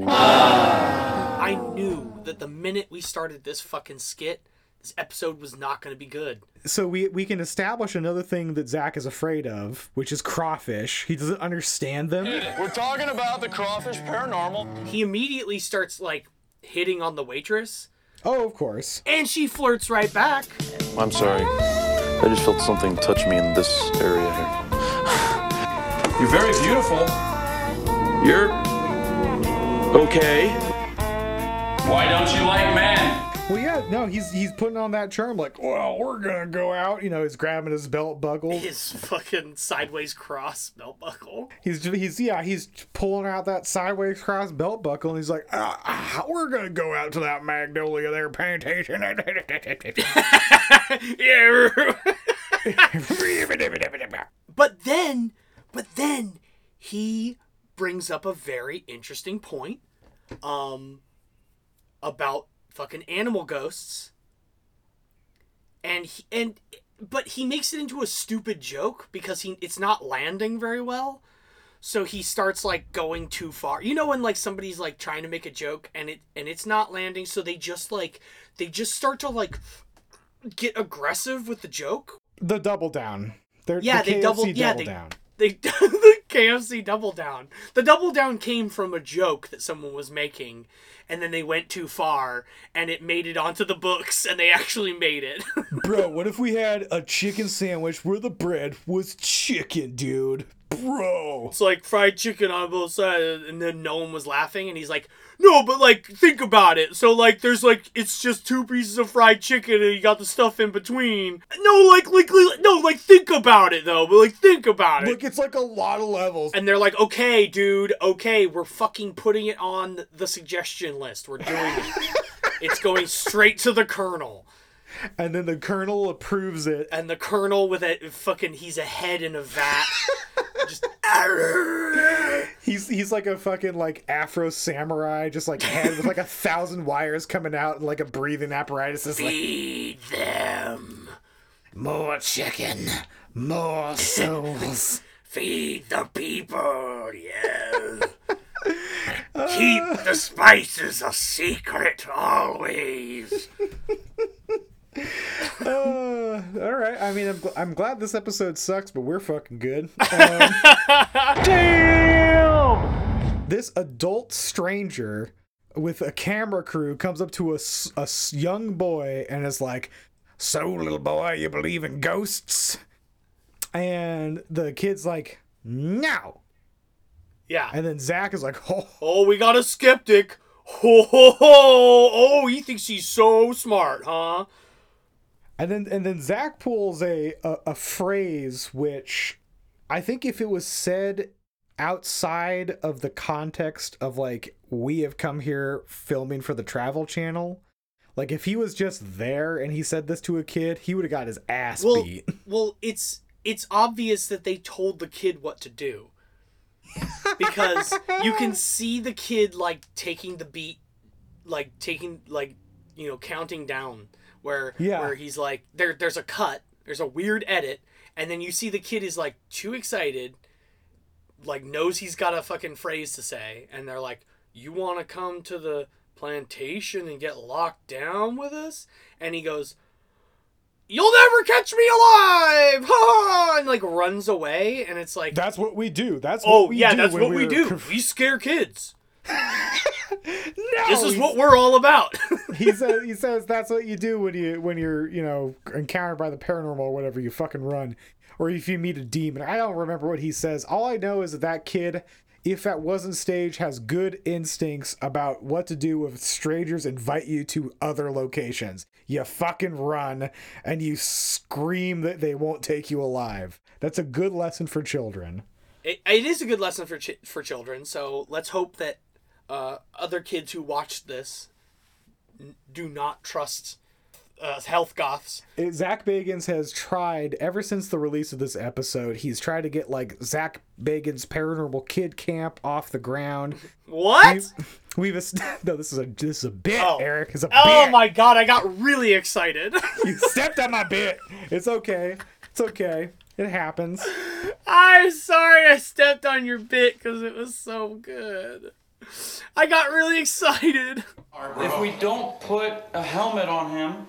[SPEAKER 6] I knew that the minute we started this fucking skit, this episode was not going to be good.
[SPEAKER 5] So we we can establish another thing that Zach is afraid of, which is crawfish. He doesn't understand them.
[SPEAKER 7] We're talking about the crawfish paranormal.
[SPEAKER 6] He immediately starts like hitting on the waitress,
[SPEAKER 5] Oh, of course.
[SPEAKER 6] and she flirts right back.
[SPEAKER 3] I'm sorry. I just felt something touch me in this area here.
[SPEAKER 2] You're very beautiful.
[SPEAKER 3] You're okay.
[SPEAKER 7] Why don't you like men?
[SPEAKER 5] Well, yeah, no, he's he's putting on that charm, like, well, we're gonna go out. You know, he's grabbing his belt buckle.
[SPEAKER 6] His fucking sideways cross belt buckle.
[SPEAKER 5] He's he's yeah, he's pulling out that sideways cross belt buckle, and he's like, ah, ah, we're gonna go out to that magnolia there plantation. *laughs* *laughs*
[SPEAKER 6] yeah. *laughs* but then, but then he brings up a very interesting point, um, about fucking animal ghosts. And he, and but he makes it into a stupid joke because he it's not landing very well. So he starts like going too far. You know when like somebody's like trying to make a joke and it and it's not landing, so they just like they just start to like get aggressive with the joke.
[SPEAKER 5] the double down. They're,
[SPEAKER 6] Yeah,
[SPEAKER 5] the
[SPEAKER 6] they
[SPEAKER 5] KFC
[SPEAKER 6] double yeah, they
[SPEAKER 5] down.
[SPEAKER 6] They *laughs* the KFC double down. The double down came from a joke that someone was making and then they went too far and it made it onto the books and they actually made it. *laughs*
[SPEAKER 5] Bro, what if we had a chicken sandwich where the bread was chicken, dude? Bro.
[SPEAKER 6] it's like fried chicken on both sides and then no one was laughing and he's like no but like think about it so like there's like it's just two pieces of fried chicken and you got the stuff in between no like like, like no like think about it though but like think about it
[SPEAKER 5] Look, it's like a lot of levels.
[SPEAKER 6] and they're like okay dude okay we're fucking putting it on the suggestion list we're doing it it's going straight to the colonel
[SPEAKER 5] And then the colonel approves it.
[SPEAKER 6] and the colonel with a fucking he's a head in a vat just *laughs*
[SPEAKER 5] He's he's like a fucking like Afro samurai, just like head with like a thousand wires coming out and like a breathing apparatus. Is like
[SPEAKER 6] feed them
[SPEAKER 5] more chicken, more *laughs* souls.
[SPEAKER 6] Feed the people, yeah. *laughs* Keep *laughs* the spices a secret always. *laughs*
[SPEAKER 5] Uh, all right. I mean, I'm, gl- I'm glad this episode sucks, but we're fucking good. *laughs* Um,
[SPEAKER 6] Damn!
[SPEAKER 5] this adult stranger with a camera crew comes up to a, a young boy and is like, "So, little boy, you believe in ghosts?" And the kid's like, "No."
[SPEAKER 6] Yeah.
[SPEAKER 5] And then Zach is like, *laughs* "Oh,
[SPEAKER 6] Oh, we got a skeptic. *laughs* Ho ho ho! Oh, he thinks he's so smart, huh?
[SPEAKER 5] And then and then Zach pulls a, a a phrase which I think if it was said outside of the context of like we have come here filming for the travel channel, like if he was just there and he said this to a kid, he would have got his ass
[SPEAKER 6] Well,
[SPEAKER 5] beat. *laughs*
[SPEAKER 6] well, it's it's obvious that they told the kid what to do. Because you can *laughs* see the kid like taking the beat like taking like you know counting down where
[SPEAKER 5] Yeah.
[SPEAKER 6] where he's like there there's a cut there's a weird edit and then you see the kid is like too excited like knows he's got a fucking phrase to say and they're like you want to come to the plantation and get locked down with us and he goes you'll never catch me alive! *laughs* Ha and like runs away and it's like
[SPEAKER 5] That's what we do. That's
[SPEAKER 6] oh
[SPEAKER 5] what we
[SPEAKER 6] yeah
[SPEAKER 5] do
[SPEAKER 6] that's what we do. we scare kids.
[SPEAKER 5] No, *laughs*
[SPEAKER 6] this is what we're all about. *laughs*
[SPEAKER 5] He says he says that's what you do when you when you're you know encountered by the paranormal or whatever you fucking run. Or if you meet a demon. I don't remember what he says. All i know is that that kid if that wasn't stage has good instincts about what to do if strangers invite you to other locations you fucking run and you scream that they won't take you alive that's a good lesson for children
[SPEAKER 6] it, it is a good lesson for for children. So let's hope that uh, other kids who watch this n- do not trust uh, health goths.
[SPEAKER 5] It- Zach Bagans has tried ever since the release of this episode. He's tried to get like Zach Bagans Paranormal Kid Camp off the ground. *laughs*
[SPEAKER 6] What?
[SPEAKER 5] We've, we've est- *laughs* no. This is a this is a bit.
[SPEAKER 6] Oh.
[SPEAKER 5] Eric It's a
[SPEAKER 6] Oh
[SPEAKER 5] bit.
[SPEAKER 6] my god! I got really excited. *laughs*
[SPEAKER 5] You *laughs* stepped on my bit. It's okay. It's okay. It happens.
[SPEAKER 6] I'm sorry I stepped on your bit because it was so good. I got really excited.
[SPEAKER 7] If we don't put a helmet on him,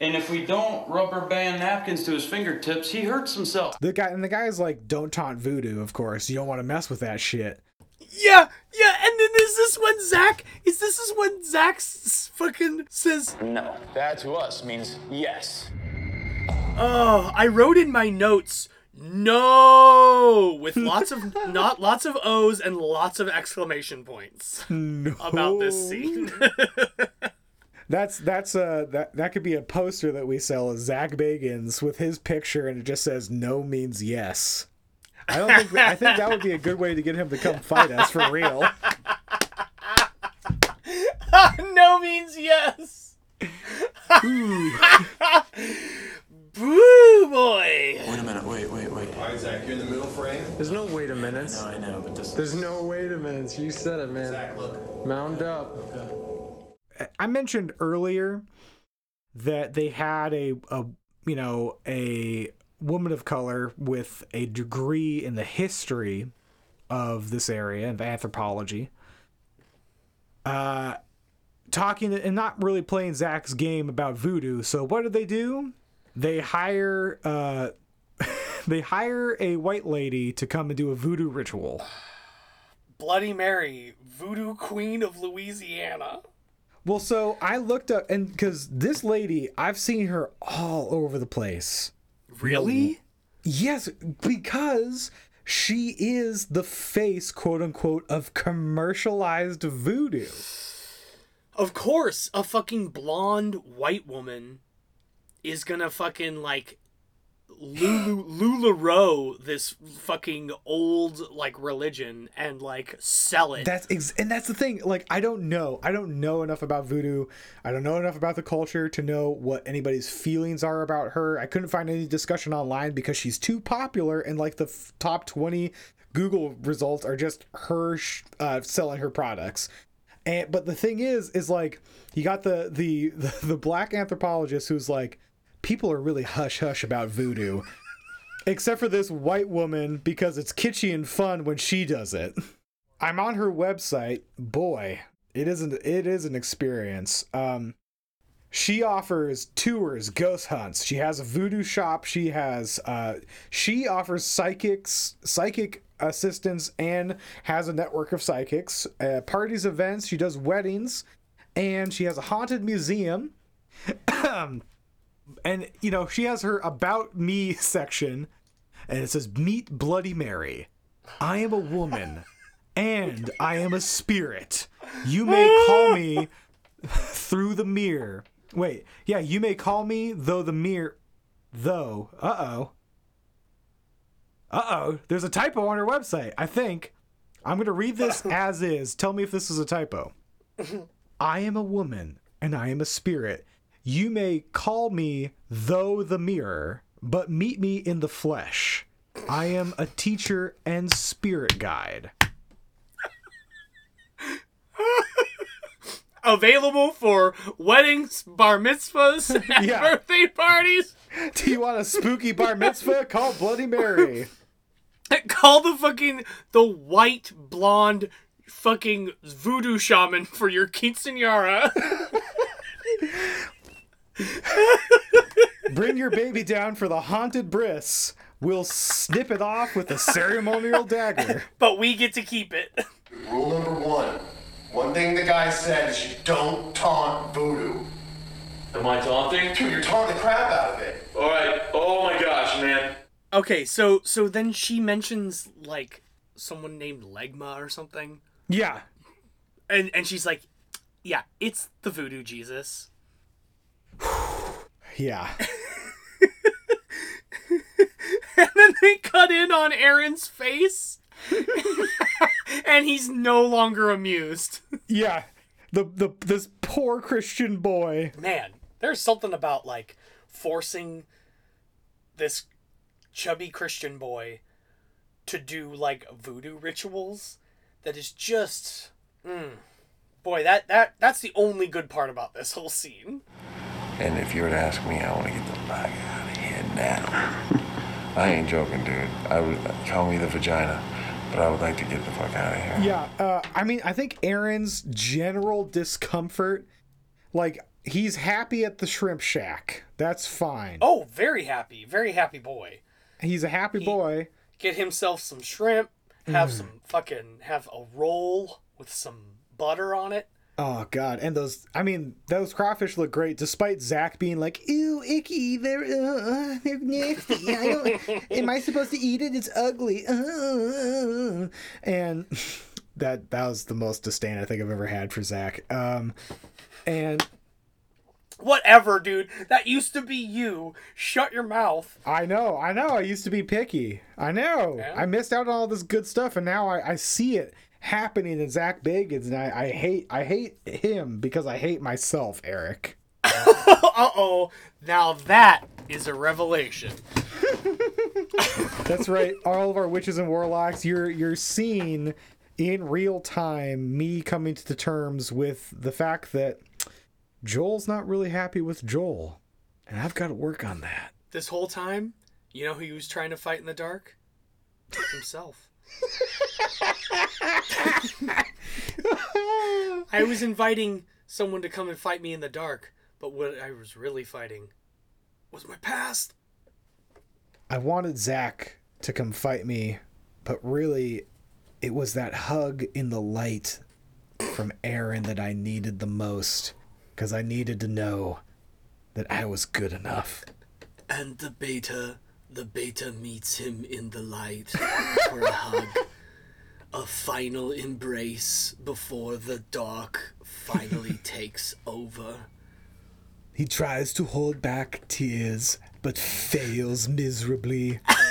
[SPEAKER 7] and if we don't rubber band napkins to his fingertips, he hurts himself.
[SPEAKER 5] The guy and the guy's like, "Don't taunt voodoo." Of course, you don't want to mess with that shit.
[SPEAKER 6] Yeah, yeah, and then is this when Zach? Is this is when Zach s- fucking says?
[SPEAKER 7] No. That to us means yes.
[SPEAKER 6] Oh, I wrote in my notes no with lots of *laughs* not lots of O's and lots of exclamation points
[SPEAKER 5] No.
[SPEAKER 6] about this scene. *laughs*
[SPEAKER 5] That's that's uh that that could be a poster that we sell as Zach Bagans with his picture and it just says no means yes. I don't think I think that would be a good way to get him to come fight us for real. *laughs* *laughs*
[SPEAKER 6] no means yes. *laughs* Boo boy.
[SPEAKER 2] Wait a minute, wait, wait, wait.
[SPEAKER 12] All right, Zach, you're in the middle frame.
[SPEAKER 9] There's no wait a minute.
[SPEAKER 2] No, I know, but this
[SPEAKER 9] There's no wait a minute. You said it, man.
[SPEAKER 12] Zach, look.
[SPEAKER 9] Mound up.
[SPEAKER 5] I mentioned earlier that they had a, a you know a woman of color with a degree in the history of this area and anthropology. Uh, talking and not really playing Zach's game about voodoo. So what did they do? They hire uh, *laughs* they hire a white lady to come and do a voodoo ritual.
[SPEAKER 6] Bloody Mary, voodoo queen of Louisiana.
[SPEAKER 5] Well, so I looked up, and because this lady, I've seen her all over the place.
[SPEAKER 6] Really?
[SPEAKER 5] Yes, because she is the face, quote unquote, of commercialized voodoo.
[SPEAKER 6] Of course, a fucking blonde white woman is gonna fucking like Lulu *gasps* Lularoe this fucking old like religion and like sell it.
[SPEAKER 5] That's ex- and that's the thing. Like, I don't know. I don't know enough about voodoo. I don't know enough about the culture to know what anybody's feelings are about her. I couldn't find any discussion online because she's too popular, and like the f- top twenty Google results are just her sh- uh, selling her products. And but the thing is, is like you got the the the, the black anthropologist who's like, people are really hush hush about voodoo. Except for this white woman because it's kitschy and fun when she does it. I'm on her website. Boy, it isn't it is an experience. Um she offers tours, ghost hunts. She has a voodoo shop. She has uh she offers psychics, psychic assistance and has a network of psychics, uh, parties, events, she does weddings, and she has a haunted museum. *clears throat* and you know, she has her about me section and it says meet bloody mary. I am a woman and i am a spirit. You may call me through the mirror. Wait yeah you may call me though the mirror though uh-oh uh-oh there's a typo on her website i think i'm gonna read this *laughs* as is tell me if this is a typo I am a woman and I am a spirit. You may call me though the mirror, but meet me in the flesh. I am a teacher and spirit guide. *laughs*
[SPEAKER 6] Available for weddings, bar mitzvahs, *laughs* and
[SPEAKER 5] Yeah.
[SPEAKER 6] birthday parties.
[SPEAKER 5] Do you want a spooky bar mitzvah? Call Bloody Mary. *laughs*
[SPEAKER 6] Call the fucking the white blonde fucking voodoo shaman for your quinceanera. *laughs*
[SPEAKER 5] Bring your baby down for the haunted bris. We'll snip it off with a ceremonial dagger. *laughs*
[SPEAKER 6] but we get to keep it.
[SPEAKER 12] Rule number one. One thing the guy said is you don't taunt voodoo.
[SPEAKER 2] Am I taunting?
[SPEAKER 12] Dude, you're taunting the crap out of it.
[SPEAKER 2] All right. Oh my gosh, man.
[SPEAKER 6] Okay, so so then she mentions like someone named Legma or something.
[SPEAKER 5] Yeah.
[SPEAKER 6] And and she's like, "Yeah, it's the voodoo Jesus." *sighs*
[SPEAKER 5] Yeah. *laughs*
[SPEAKER 6] and then they cut in on Aaron's face. *laughs* and he's no longer amused.
[SPEAKER 5] Yeah. The the this poor Christian boy.
[SPEAKER 6] Man, there's something about like forcing this chubby Christian boy to do like voodoo rituals that is just mm, boy that that that's the only good part about this whole scene.
[SPEAKER 13] And if you were to ask me, I want to get the fuck out of here now. I ain't joking, dude. I would call me the vagina, but I would like to get the fuck out of here.
[SPEAKER 5] Yeah, uh, I mean, I think Aaron's general discomfort, like he's happy at the shrimp shack. That's fine.
[SPEAKER 6] Oh, very happy, very happy boy.
[SPEAKER 5] He's a happy boy.
[SPEAKER 6] Get himself some shrimp, have some fucking have a roll with some butter on it.
[SPEAKER 5] Oh god, and those I mean, those crawfish look great despite Zach being like, "Ew, icky, they're uh, they're nasty. I don't *laughs* Am I supposed to eat it? It's ugly." Uh, and *laughs* that that was the most disdain I think I've ever had for Zach. Um and
[SPEAKER 6] Whatever, dude. That used to be you. Shut your mouth.
[SPEAKER 5] I know, I know. I used to be picky. I know.
[SPEAKER 6] Yeah.
[SPEAKER 5] I missed out on all this good stuff, and now I, I see it happening in Zach Bagans, and I, I hate I hate him because I hate myself, Eric. *laughs*
[SPEAKER 6] uh oh. Now that is a revelation. *laughs*
[SPEAKER 5] That's right. All of our witches and warlocks, you're you're seeing in real time me coming to terms with the fact that Joel's not really happy with Joel, and I've got to work on that.
[SPEAKER 6] This whole time, you know who he was trying to fight in the dark? Himself. *laughs* I was inviting someone to come and fight me in the dark, but what I was really fighting was my past.
[SPEAKER 5] I wanted Zach to come fight me, but really, it was that hug in the light from Aaron that I needed the most, because I needed to know that I was good enough.
[SPEAKER 6] And the beta, the beta meets him in the light *laughs* for a hug. A final embrace before the dark finally *laughs* takes over.
[SPEAKER 5] He tries to hold back tears, but fails miserably. *laughs*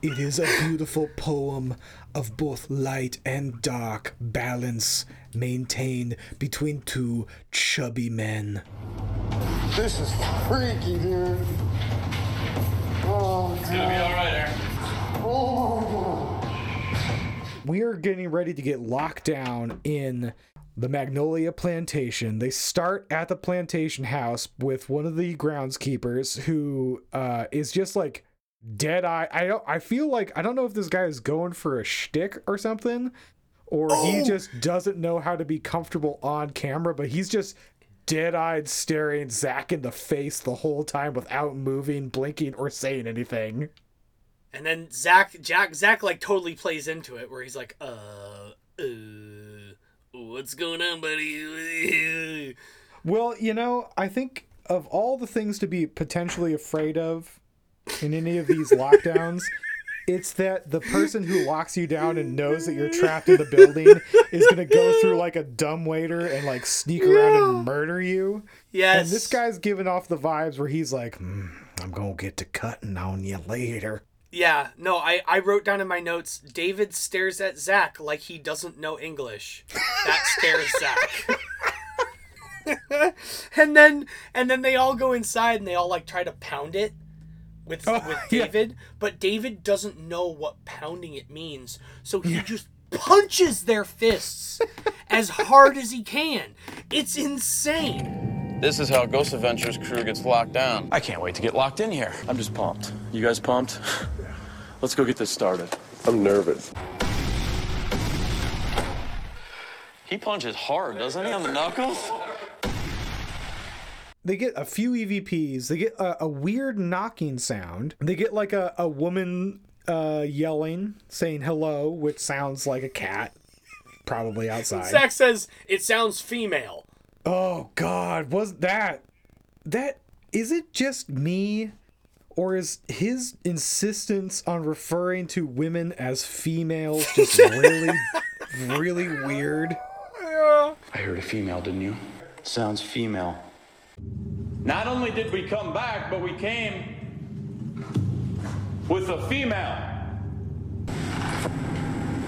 [SPEAKER 5] it is a beautiful poem of both light and dark balance maintained between two chubby men.
[SPEAKER 1] This is freaky, dude. Oh,
[SPEAKER 2] It's gonna be all right, Aaron.
[SPEAKER 1] Oh,
[SPEAKER 5] we are getting ready to get locked down in the Magnolia Plantation. They start at the plantation house with one of the groundskeepers who uh, is just like dead eye. I don't. I feel like I don't know if this guy is going for a shtick or something, or he just doesn't know how to be comfortable on camera. But he's just dead-eyed staring Zach in the face the whole time without moving, blinking, or saying anything.
[SPEAKER 6] And then Zach, Jack, Zach, like totally plays into it, where he's like, "Uh, uh, what's going on, buddy?"
[SPEAKER 5] Well, you know, I think of all the things to be potentially afraid of in any of these lockdowns, it's that the person who locks you down and knows that you're trapped in the building is going to go through like a dumb waiter and like sneak around and murder you.
[SPEAKER 6] Yes.
[SPEAKER 5] And this guy's giving off the vibes where he's like, "Hmm, I'm going to get to cutting on you later.
[SPEAKER 6] Yeah, no, I, I wrote down in my notes David stares at Zach like he doesn't know English. That scares Zach. *laughs* and then and then they all go inside and they all like try to pound it with oh, with David, but David doesn't know what pounding it means. So he just punches their fists as hard as he can. It's insane.
[SPEAKER 7] This is how Ghost Adventures crew gets locked down. I can't wait to get locked in here.
[SPEAKER 3] I'm just pumped. You guys pumped? Yeah. Let's go get this started.
[SPEAKER 13] I'm nervous.
[SPEAKER 7] He punches hard, doesn't he, on the knuckles?
[SPEAKER 5] They get a few EVPs. They get a, a weird knocking sound. They get like a, a woman uh, yelling, saying hello, which sounds like a cat, probably outside.
[SPEAKER 6] Zach says it sounds female.
[SPEAKER 5] Oh God, was that that? Is it just me, or is his insistence on referring to women as females just *laughs* really, really weird?
[SPEAKER 7] I heard a female, didn't you? Sounds female.
[SPEAKER 2] Not only did we come back, but we came with a female.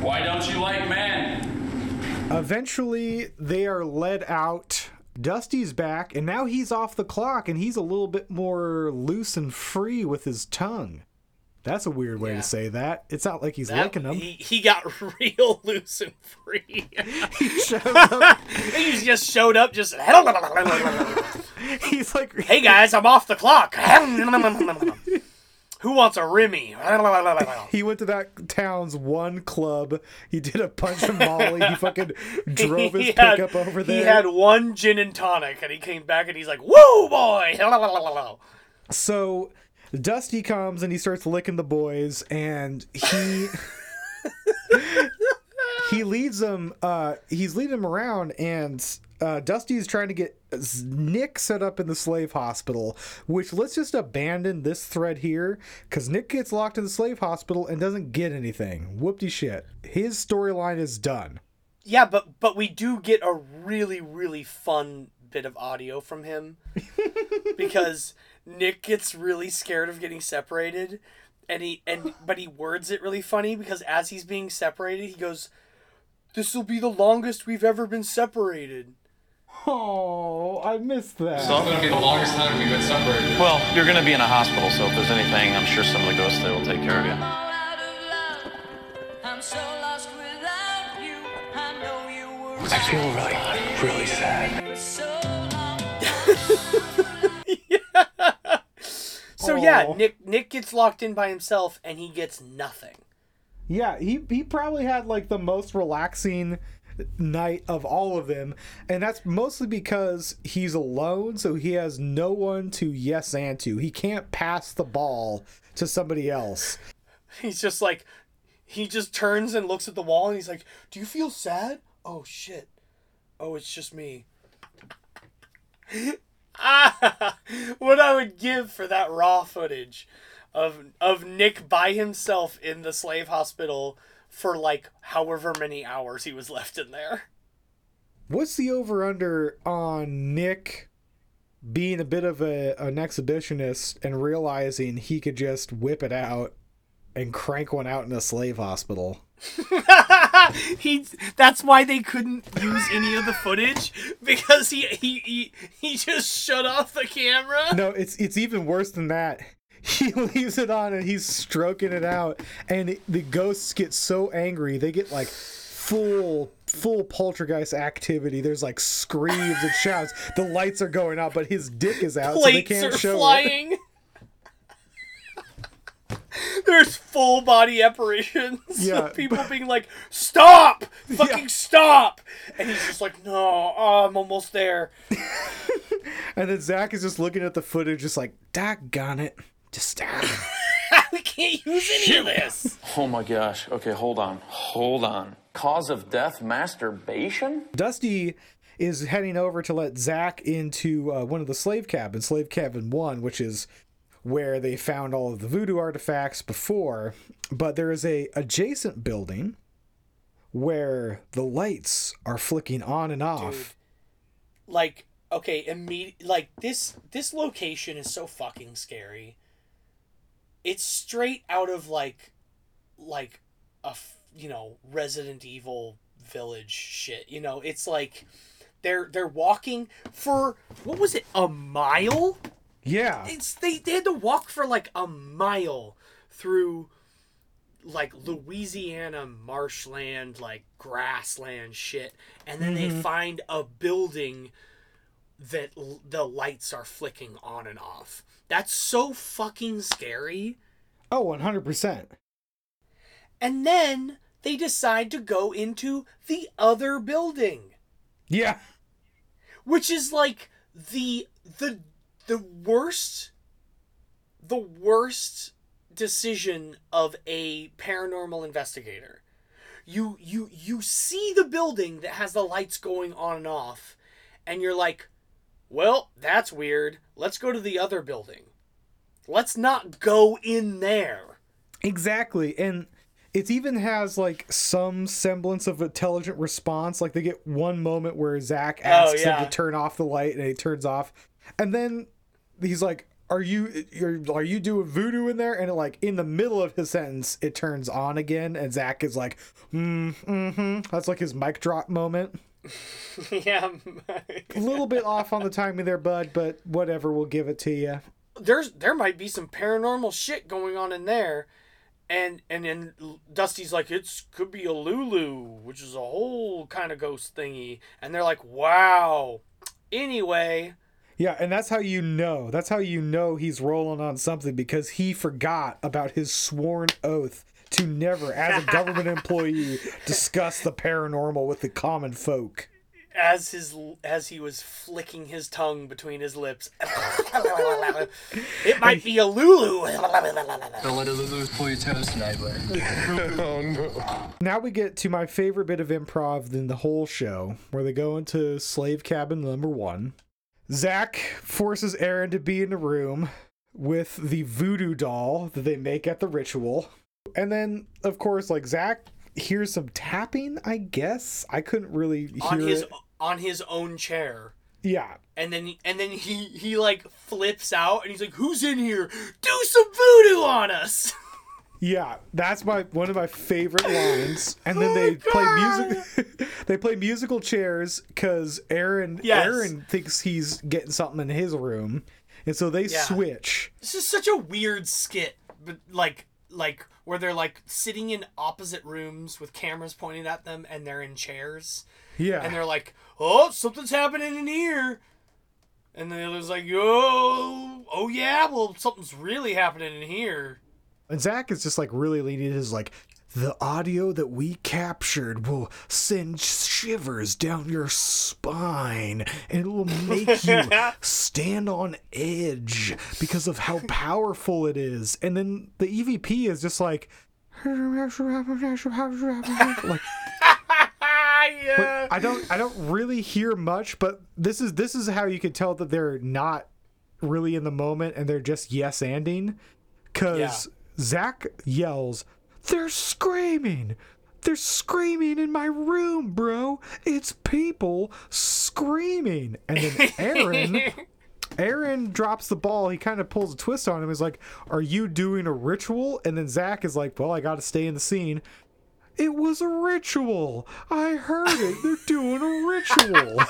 [SPEAKER 2] Why don't you like men?
[SPEAKER 5] Eventually, they are led out. Dusty's back, and now he's off the clock, and he's a little bit more loose and free with his tongue. That's a weird way
[SPEAKER 6] Yeah.
[SPEAKER 5] to say that. It's not like he's
[SPEAKER 6] That-
[SPEAKER 5] licking them.
[SPEAKER 6] He, he got *laughs* real loose and free. *laughs*
[SPEAKER 5] he shows up. *laughs*
[SPEAKER 6] he just showed up just
[SPEAKER 5] He's like,
[SPEAKER 6] Hey guys, I'm off the clock. Who wants a Remy?
[SPEAKER 5] He went to that town's one club. He did a punch of Molly. He fucking drove his
[SPEAKER 6] had-
[SPEAKER 5] pickup over there.
[SPEAKER 6] He had one gin and tonic, and he came back and he's like, "Woo, boy!"
[SPEAKER 5] So Dusty comes and he starts licking the boys, and he he leads them. Uh, he's leading them around, and uh, is trying to get Nick set up in the slave hospital. Which let's just abandon this thread here, because Nick gets locked in the slave hospital and doesn't get anything. Whoop de shit. His storyline is done.
[SPEAKER 6] Yeah, but but we do get a really really fun bit of audio from him *laughs* because Nick gets really scared of getting separated and he and *sighs* but he words it really funny because as he's being separated he goes this will be the longest we've ever been separated.
[SPEAKER 5] Oh, I missed that.
[SPEAKER 9] So It's not gonna be the longest time we've been separated.
[SPEAKER 7] Well, you're gonna be in a hospital, so if there's anything, I'm sure some of the ghosts there will take care of you.
[SPEAKER 10] I'm so lost without you. I know you were
[SPEAKER 13] I feel really, really sad. *laughs* *laughs*
[SPEAKER 6] So yeah, Nick Nick gets locked in by himself and he gets nothing.
[SPEAKER 5] Yeah, he he probably had like the most relaxing night of all of them, and that's mostly because he's alone, so he has no one to yes and to. He can't pass the ball to somebody else. *laughs*
[SPEAKER 6] He's just like he just turns and looks at the wall and he's like, "Do you feel sad?" Oh shit. Oh, it's just me. *laughs* *laughs* what I would give for that raw footage of of Nick by himself in the slave hospital for like however many hours he was left in there.
[SPEAKER 5] What's the over under on Nick being a bit of a, an exhibitionist and realizing he could just whip it out and crank one out in a slave hospital? *laughs*
[SPEAKER 6] he that's why they couldn't use any of the footage because he he he, he just shut off the camera.
[SPEAKER 5] No, it's it's even worse than that. *laughs* He *laughs* leaves it on and he's stroking it out, and it, the ghosts get so angry they get like full full poltergeist activity. There's like screams and shouts. The lights are going out, but his dick is out, so they can't show it.
[SPEAKER 6] Flying. There's full body apparitions *laughs*
[SPEAKER 5] Yeah,
[SPEAKER 6] of people being like, "Stop! Fucking stop!" And he's just like, "No, oh, I'm almost there." *laughs*
[SPEAKER 5] And then Zach is just looking at the footage, just like, "Daggone it, just stop." *laughs*
[SPEAKER 6] we can't use any of this.
[SPEAKER 7] Oh my gosh. Okay, hold on. Hold on. Cause of death masturbation?
[SPEAKER 5] Dusty is heading over to let Zach into uh, one of the slave cabins, slave cabin one, which is where they found all of the voodoo artifacts before. But there is a adjacent building where the lights are flicking on and off.
[SPEAKER 6] Dude, like okay immediate like this this location is so fucking scary it's straight out of like like a you know resident evil village shit you know it's like they're they're walking for what was it a mile
[SPEAKER 5] Yeah.
[SPEAKER 6] it's they, they had to walk for like a mile through like Louisiana marshland, like grassland shit, and then they
[SPEAKER 5] Mhm.
[SPEAKER 6] find a building that l- the lights are flicking on and off. That's so fucking scary.
[SPEAKER 5] Oh, 100%.
[SPEAKER 6] And then they decide to go into the other building,
[SPEAKER 5] Yeah.
[SPEAKER 6] which is like the the the worst the worst decision of a paranormal investigator. You you you see the building that has the lights going on and off and you're like, "Well, that's weird. Let's go to the other building." Let's not go in there.
[SPEAKER 5] Exactly. And it even has like some semblance of intelligent response. Like they get one moment where Zach oh, asks
[SPEAKER 6] Oh, yeah.
[SPEAKER 5] him to turn off the light and he turns off. And then he's like, Are you you're are you doing voodoo in there? And like in the middle of his sentence, it turns on again, and Zach is like, mm, mm-hmm. That's like his mic drop moment. *laughs*
[SPEAKER 6] yeah.
[SPEAKER 5] A little bit off on the timing there, bud, but whatever, we'll give it to you.
[SPEAKER 6] there's there might be some paranormal shit going on in there and and then dusty's like it's could be a lulu which is a whole kind of ghost thingy and they're like wow anyway
[SPEAKER 5] Yeah, and that's how you know. That's how you know he's rolling on something because he forgot about his sworn oath to never, as a government *laughs* employee, discuss the paranormal with the common folk.
[SPEAKER 6] as his as he was flicking his tongue between his lips *laughs* it might be a lulu
[SPEAKER 8] Don't let a lose pull your toes tonight, buddy. *laughs*
[SPEAKER 5] oh no. Now we get to my favorite bit of improv in the whole show, where they go into slave cabin number one. Zach forces Aaron to be in the room with the voodoo doll that they make at the ritual. And then, of course, like Zach hears some tapping, I guess. I couldn't really hear
[SPEAKER 6] on his
[SPEAKER 5] it.
[SPEAKER 6] on his own chair
[SPEAKER 5] Yeah.
[SPEAKER 6] and then and then he he like flips out and he's like who's in here do some voodoo on us *laughs*
[SPEAKER 5] Yeah, that's my one of my favorite lines. And then oh they play music. *laughs* they play musical chairs because Aaron
[SPEAKER 6] Yes.
[SPEAKER 5] Aaron thinks he's getting something in his room, and so they
[SPEAKER 6] Yeah.
[SPEAKER 5] switch.
[SPEAKER 6] This is such a weird skit, but like like where they're like sitting in opposite rooms with cameras pointing at them and they're in chairs.
[SPEAKER 5] Yeah.
[SPEAKER 6] And they're like, "Oh, something's happening in here." And the other's like, "Oh, oh yeah, well something's really happening in here."
[SPEAKER 5] And Zach is just like really leaning his like the audio that we captured will send shivers down your spine and it will make you *laughs* stand on edge because of how powerful it is. And then the EVP is just like like *laughs*
[SPEAKER 6] yeah.
[SPEAKER 5] I don't I don't really hear much, but this is this is how you can tell that they're not really in the moment and they're just yes anding. Cause Zach yells, They're screaming! They're screaming in my room, bro. It's people screaming. And then Aaron *laughs* Aaron drops the ball. He kind of pulls a twist on him. He's like, Are you doing a ritual? And then Zach is like, Well, I got to stay in the scene. It was a ritual. I heard it. They're doing a ritual.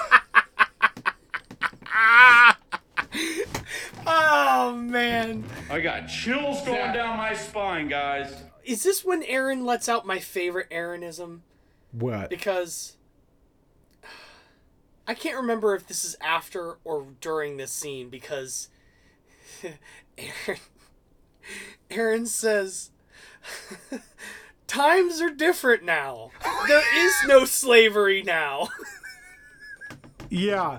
[SPEAKER 5] *laughs* *laughs*
[SPEAKER 6] oh man.
[SPEAKER 2] I got chills going down my spine, guys.
[SPEAKER 6] Is this when Aaron lets out my favorite Aaronism?
[SPEAKER 5] what?
[SPEAKER 6] because I can't remember if this is after or during this scene because *laughs* Aaron Aaron says *laughs* times are different now. Oh, there is no slavery now.
[SPEAKER 5] Yeah.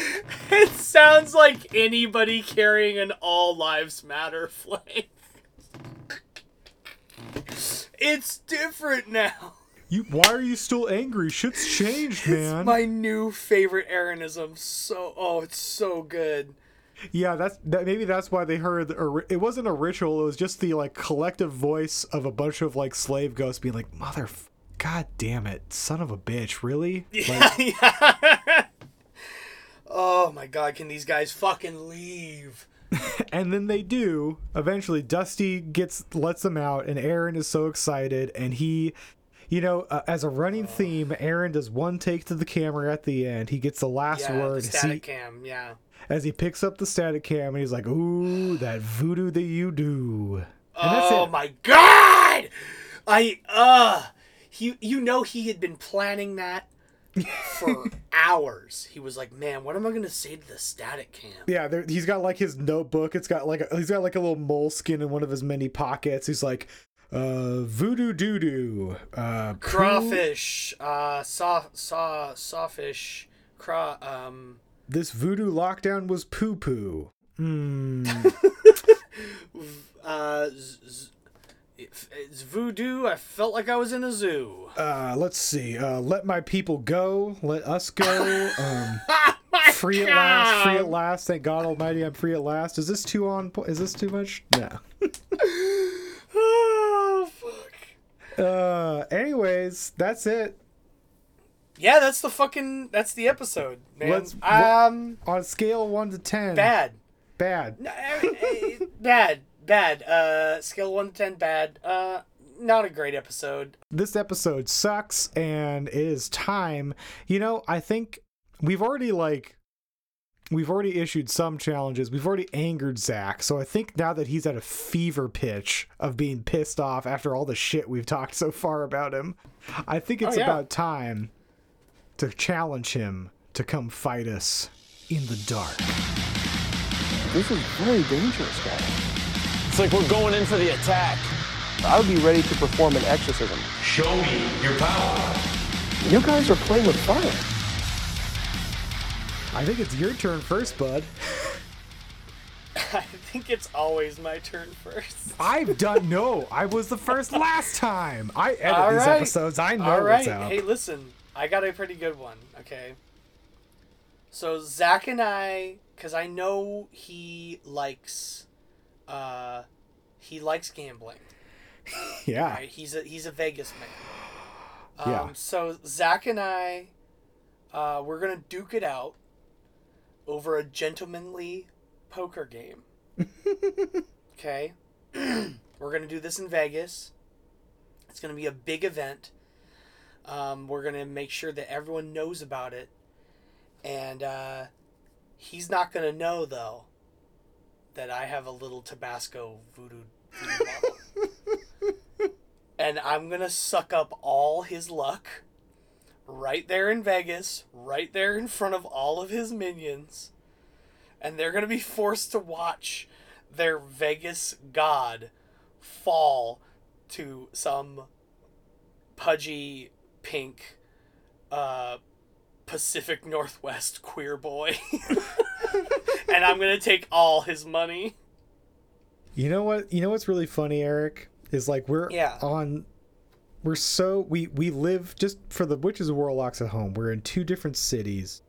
[SPEAKER 5] *laughs*
[SPEAKER 6] it sounds like anybody carrying an all lives matter flag. It's different now.
[SPEAKER 5] You why are you still angry? Shit's changed, man.
[SPEAKER 6] It's my new favorite Aaronism. So oh, it's so good.
[SPEAKER 5] Yeah, that's that. Maybe that's why they heard. The, it wasn't a ritual. It was just the like collective voice of a bunch of like slave ghosts being like, "Mother, god damn it, son of a bitch, really?" *laughs*
[SPEAKER 6] Yeah, yeah. Oh my god, can these guys fucking leave? *laughs*
[SPEAKER 5] and then they do. Eventually, Dusty gets lets them out, and Aaron is so excited, and he. You know, uh, as a running theme, Aaron does one take to the camera at the end. He gets the last
[SPEAKER 6] yeah,
[SPEAKER 5] word.
[SPEAKER 6] The static cam, yeah.
[SPEAKER 5] as he picks up the static cam and he's like, "Ooh, that voodoo that you do." that's
[SPEAKER 6] oh my god! I uh he you know he had been planning that for hours. He was like, "Man, what am I to say to the static cam?"
[SPEAKER 5] Yeah, there, he's got like his notebook. It's got like a, he's got like a little moleskin in one of his many pockets. He's like, uh, voodoo doo doo, uh, poo-
[SPEAKER 6] Crawfish, uh saw saw sawfish, craw um
[SPEAKER 5] This voodoo lockdown was poo poo. Hmm. *laughs*
[SPEAKER 6] uh z- z- it's voodoo. I felt like I was in a zoo.
[SPEAKER 5] uh, let's see. Uh, let my people go. Let us go. *laughs* Um, *laughs* free at last. Free at last. Thank God Almighty, I'm free at last. Is this too on? po- Is this too much? No. *laughs*
[SPEAKER 6] oh fuck.
[SPEAKER 5] Uh, anyways, that's it.
[SPEAKER 6] Yeah, that's the fucking that's the episode, man.
[SPEAKER 5] Let's-
[SPEAKER 6] um
[SPEAKER 5] On a scale of one to ten.
[SPEAKER 6] bad.
[SPEAKER 5] Bad.
[SPEAKER 6] No, eh, eh, bad, bad. Uh, scale one to ten, bad. Uh, not a great episode.
[SPEAKER 5] this episode sucks and it is time you know i think we've already like we've already issued some challenges we've already angered zach so i think now that he's at a fever pitch of being pissed off after all the shit we've talked so far about him i think it's
[SPEAKER 6] Oh, yeah.
[SPEAKER 5] about time to challenge him to come fight us in the dark
[SPEAKER 8] This is very dangerous, guys.
[SPEAKER 2] It's like we're going in for the attack.
[SPEAKER 8] I would be ready to perform an exorcism.
[SPEAKER 2] Show me your power.
[SPEAKER 8] You guys are playing with fire.
[SPEAKER 5] i think it's your turn first bud *laughs*
[SPEAKER 6] I think it's always my turn first.
[SPEAKER 5] i've done no *laughs* i was the first last time i edit
[SPEAKER 6] All
[SPEAKER 5] these
[SPEAKER 6] right.
[SPEAKER 5] episodes i know
[SPEAKER 6] All right.
[SPEAKER 5] what's up
[SPEAKER 6] Hey, listen, I got a pretty good one. Okay. So Zach and I, because I know he likes, uh, he likes gambling. *laughs*
[SPEAKER 5] yeah
[SPEAKER 6] Right? He's a he's a Vegas man. *sighs* Um,
[SPEAKER 5] Yeah.
[SPEAKER 6] So Zach and I, uh, we're gonna duke it out over a gentlemanly poker game. *laughs* okay. *clears throat* we're gonna do this in Vegas. It's gonna be a big event. Um, we're gonna make sure that everyone knows about it, and uh, he's not gonna know though that I have a little Tabasco voodoo. voodoo and I'm gonna suck up all his luck right there in Vegas, right there in front of all of his minions, and they're gonna be forced to watch their Vegas god fall to some pudgy pink uh Pacific Northwest queer boy. *laughs* and I'm gonna take all his money.
[SPEAKER 5] You know what? You know what's really funny, Eric? Is like we're
[SPEAKER 6] Yeah.
[SPEAKER 5] on. We're so we we live just for the witches of warlocks at home. We're in two different cities.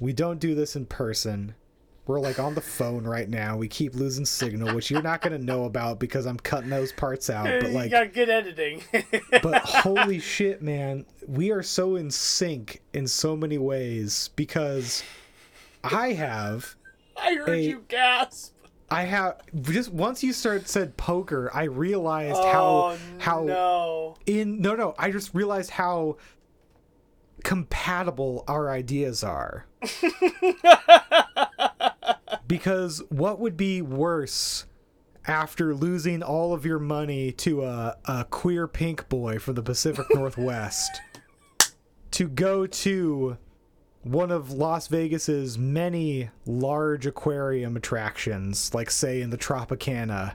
[SPEAKER 5] We don't do this in person. We're like on the phone right now. We keep losing signal, which you're not gonna know about because I'm cutting those parts out. But *laughs*
[SPEAKER 6] you
[SPEAKER 5] like,
[SPEAKER 6] got good editing. *laughs*
[SPEAKER 5] but holy shit, man, we are so in sync in so many ways because I have *laughs*
[SPEAKER 6] I heard
[SPEAKER 5] a-
[SPEAKER 6] you gasp.
[SPEAKER 5] I have just once you start said poker, I realized
[SPEAKER 6] Oh,
[SPEAKER 5] how how
[SPEAKER 6] no.
[SPEAKER 5] in no no, I just realized how compatible our ideas are. Because what would be worse after losing all of your money to a, a queer pink boy from the Pacific *laughs* Northwest to go to one of Las Vegas's many large aquarium attractions, like say in the Tropicana.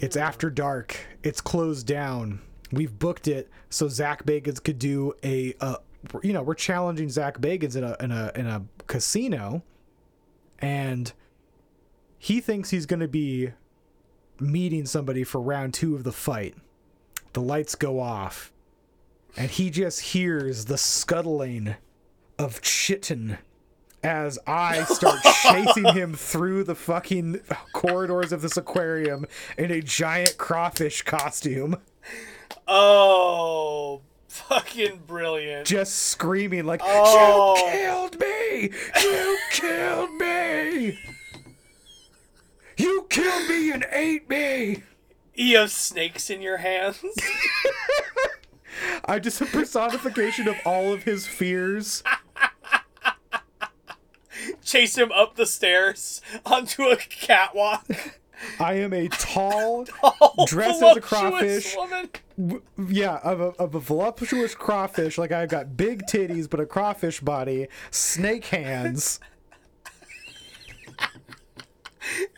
[SPEAKER 5] It's after dark. It's closed down. We've booked it so Zach Bagans could do a, uh, you know, we're challenging Zach Bagans in a in a in a casino, and he thinks he's going to be meeting somebody for round two of the fight. The lights go off, and he just hears the scuttling of chitin as I start *laughs* chasing him through the fucking corridors of this aquarium in a giant crawfish costume,
[SPEAKER 6] Oh, fucking brilliant.
[SPEAKER 5] just screaming like,
[SPEAKER 6] Oh.
[SPEAKER 5] "You killed me! You *laughs* killed me! You killed me and ate me!"
[SPEAKER 6] You have snakes in your hands. *laughs*
[SPEAKER 5] I'm just a personification of all of his fears.
[SPEAKER 6] Chase him up the stairs onto a catwalk. *laughs*
[SPEAKER 5] I am a tall, *laughs*
[SPEAKER 6] Tall,
[SPEAKER 5] dressed as a crawfish. w- Yeah, of a, of a voluptuous crawfish. Like I've got big titties, but a crawfish body, snake hands. *laughs*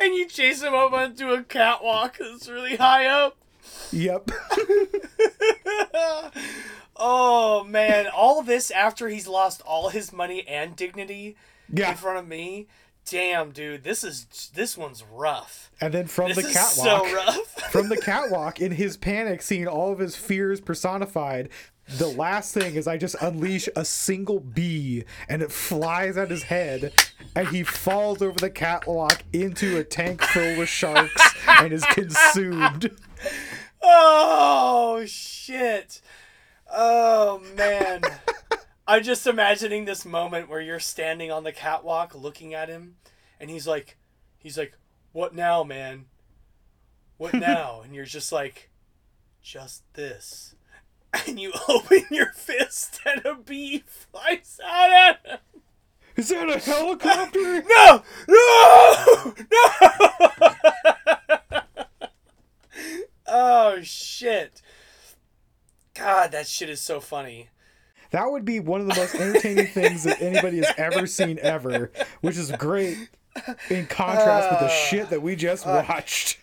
[SPEAKER 6] And you chase him up onto a catwalk that's really high up.
[SPEAKER 5] Yep. *laughs*
[SPEAKER 6] Oh man, all this after he's lost all his money and dignity
[SPEAKER 5] Yeah.
[SPEAKER 6] in front of me. Damn, dude, this is this one's rough.
[SPEAKER 5] And then from
[SPEAKER 6] This
[SPEAKER 5] the catwalk,
[SPEAKER 6] so rough. *laughs*
[SPEAKER 5] from the catwalk, in his panic, seeing all of his fears personified, the last thing is I just unleash a single bee, and it flies at his head, and he falls over the catwalk into a tank filled with sharks and is consumed. *laughs*
[SPEAKER 6] Oh shit. Oh man. *laughs* I'm just imagining this moment where you're standing on the catwalk looking at him and he's like he's like, "What now, man? What *laughs* now?" and you're just like, "Just this." *laughs* And you *laughs* open your fist and a bee flies out at him.
[SPEAKER 5] Is that a helicopter?
[SPEAKER 6] No! No! No! oh shit. God, that shit is so funny.
[SPEAKER 5] That would be one of the most entertaining things that anybody has ever seen ever, which is great in contrast with the uh, shit that we just watched.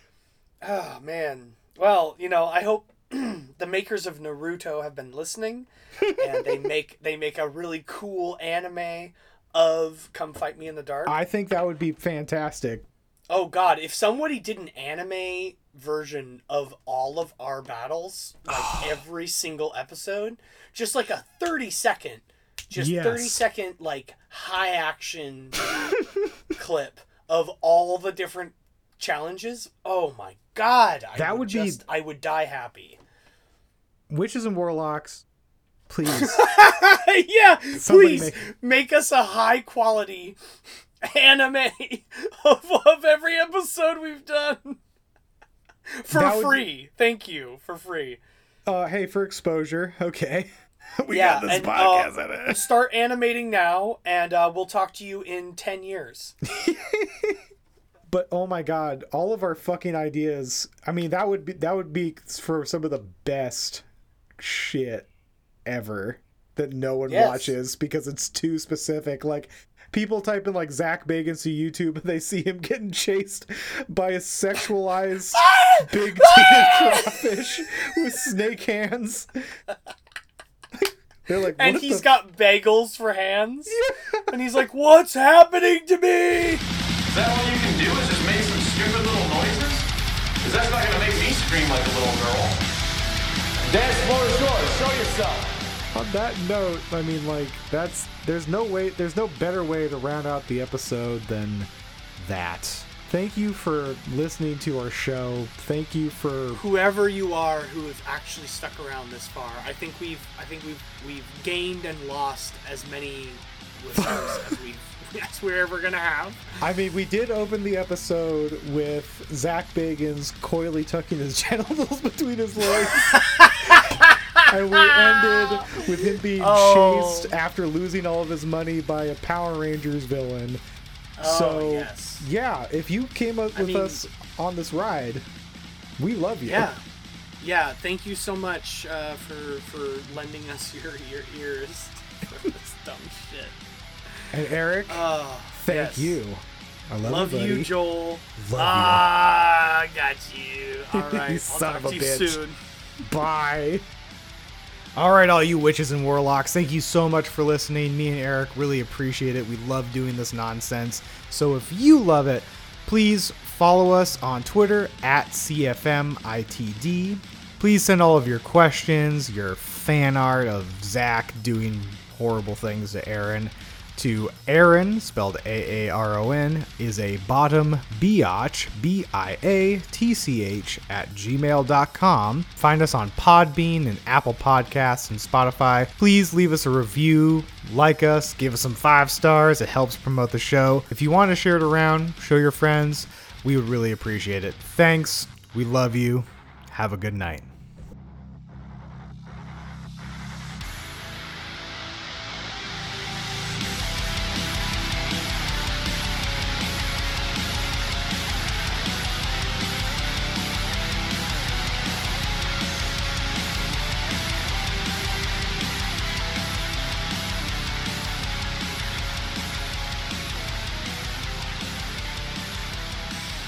[SPEAKER 6] Oh man. Well, you know, I hope *clears throat* the makers of Naruto have been listening and they *laughs* make they make a really cool anime of Come Fight Me in the Dark.
[SPEAKER 5] I think that would be fantastic.
[SPEAKER 6] Oh god, if somebody did an anime version of all of our battles, like *sighs* every single episode, just like a 30 second, just
[SPEAKER 5] Yes.
[SPEAKER 6] 30 second like high action *laughs* clip of all the different challenges. Oh my god, I
[SPEAKER 5] That
[SPEAKER 6] would,
[SPEAKER 5] would be-
[SPEAKER 6] I would die happy.
[SPEAKER 5] Witches and warlocks, please. *laughs*
[SPEAKER 6] yeah,
[SPEAKER 5] Somebody
[SPEAKER 6] please
[SPEAKER 5] make-
[SPEAKER 6] make... us a high quality anime of, of every episode we've done for
[SPEAKER 5] That would-
[SPEAKER 6] free. Thank you for free.
[SPEAKER 5] Uh, hey, for exposure, okay. *laughs* we
[SPEAKER 6] yeah,
[SPEAKER 5] got this
[SPEAKER 6] and,
[SPEAKER 5] podcast
[SPEAKER 6] uh,
[SPEAKER 5] in it.
[SPEAKER 6] Start animating now, and uh, we'll talk to you in ten years. *laughs*
[SPEAKER 5] But oh my god, all of our fucking ideas. I mean, that would be that would be for some of the best shit ever that no one
[SPEAKER 6] Yes.
[SPEAKER 5] watches because it's too specific. Like people type in like Zach Bagans to YouTube and they see him getting chased by a sexualized *laughs* big titted crawfish with snake hands. They're like,
[SPEAKER 6] And
[SPEAKER 5] what
[SPEAKER 6] he's
[SPEAKER 5] the
[SPEAKER 6] got bagels for hands. *laughs* And he's like, "What's happening to me?"
[SPEAKER 2] Is that all you can do? Is just make some stupid little noises? Because that's not gonna make me scream like a little girl.
[SPEAKER 4] Dance floor is yours. Show yourself.
[SPEAKER 5] On that note, I mean, like that's there's no way, there's no better way to round out the episode than that. Thank you for listening to our show. Thank you for
[SPEAKER 6] whoever you are who has actually stuck around this far. I think we've I think we've we've gained and lost as many listeners as we *laughs* as we're ever gonna have.
[SPEAKER 5] I mean, we did open the episode with Zach Bagans coyly tucking his *laughs* genitals between his legs. and we ended with him being
[SPEAKER 6] Oh.
[SPEAKER 5] chased after losing all of his money by a Power Rangers villain.
[SPEAKER 6] Oh,
[SPEAKER 5] so,
[SPEAKER 6] yes.
[SPEAKER 5] yeah, if you came up
[SPEAKER 6] I
[SPEAKER 5] with
[SPEAKER 6] mean-
[SPEAKER 5] us on this ride, we love you.
[SPEAKER 6] Yeah. Yeah, thank you so much uh, for for lending us *laughs* your your ears for this *laughs* dumb shit.
[SPEAKER 5] And Eric,
[SPEAKER 6] Oh,
[SPEAKER 5] thank
[SPEAKER 6] yes.
[SPEAKER 5] you. I love,
[SPEAKER 6] Love
[SPEAKER 5] you,
[SPEAKER 6] you. Joel.
[SPEAKER 5] Love you.
[SPEAKER 6] ah, I got you. All *laughs* right,
[SPEAKER 5] You
[SPEAKER 6] I'll
[SPEAKER 5] son
[SPEAKER 6] talk
[SPEAKER 5] of a
[SPEAKER 6] to you
[SPEAKER 5] bitch.
[SPEAKER 6] soon.
[SPEAKER 5] Bye. All right, all you witches and warlocks, thank you so much for listening. Me and Eric really appreciate it. We love doing this nonsense. So if you love it, please follow us on Twitter at CFMITD. Please send all of your questions, your fan art of Zach doing horrible things to Aaron to Aaron, spelled A A R O N, is a bottom biatch, B I A T C H, at gmail.com. Find us on Podbean and Apple Podcasts and Spotify. Please leave us a review, like us, give us some five stars. It helps promote the show. If you want to share it around, show your friends, we would really appreciate it. Thanks. We love you. Have a good night.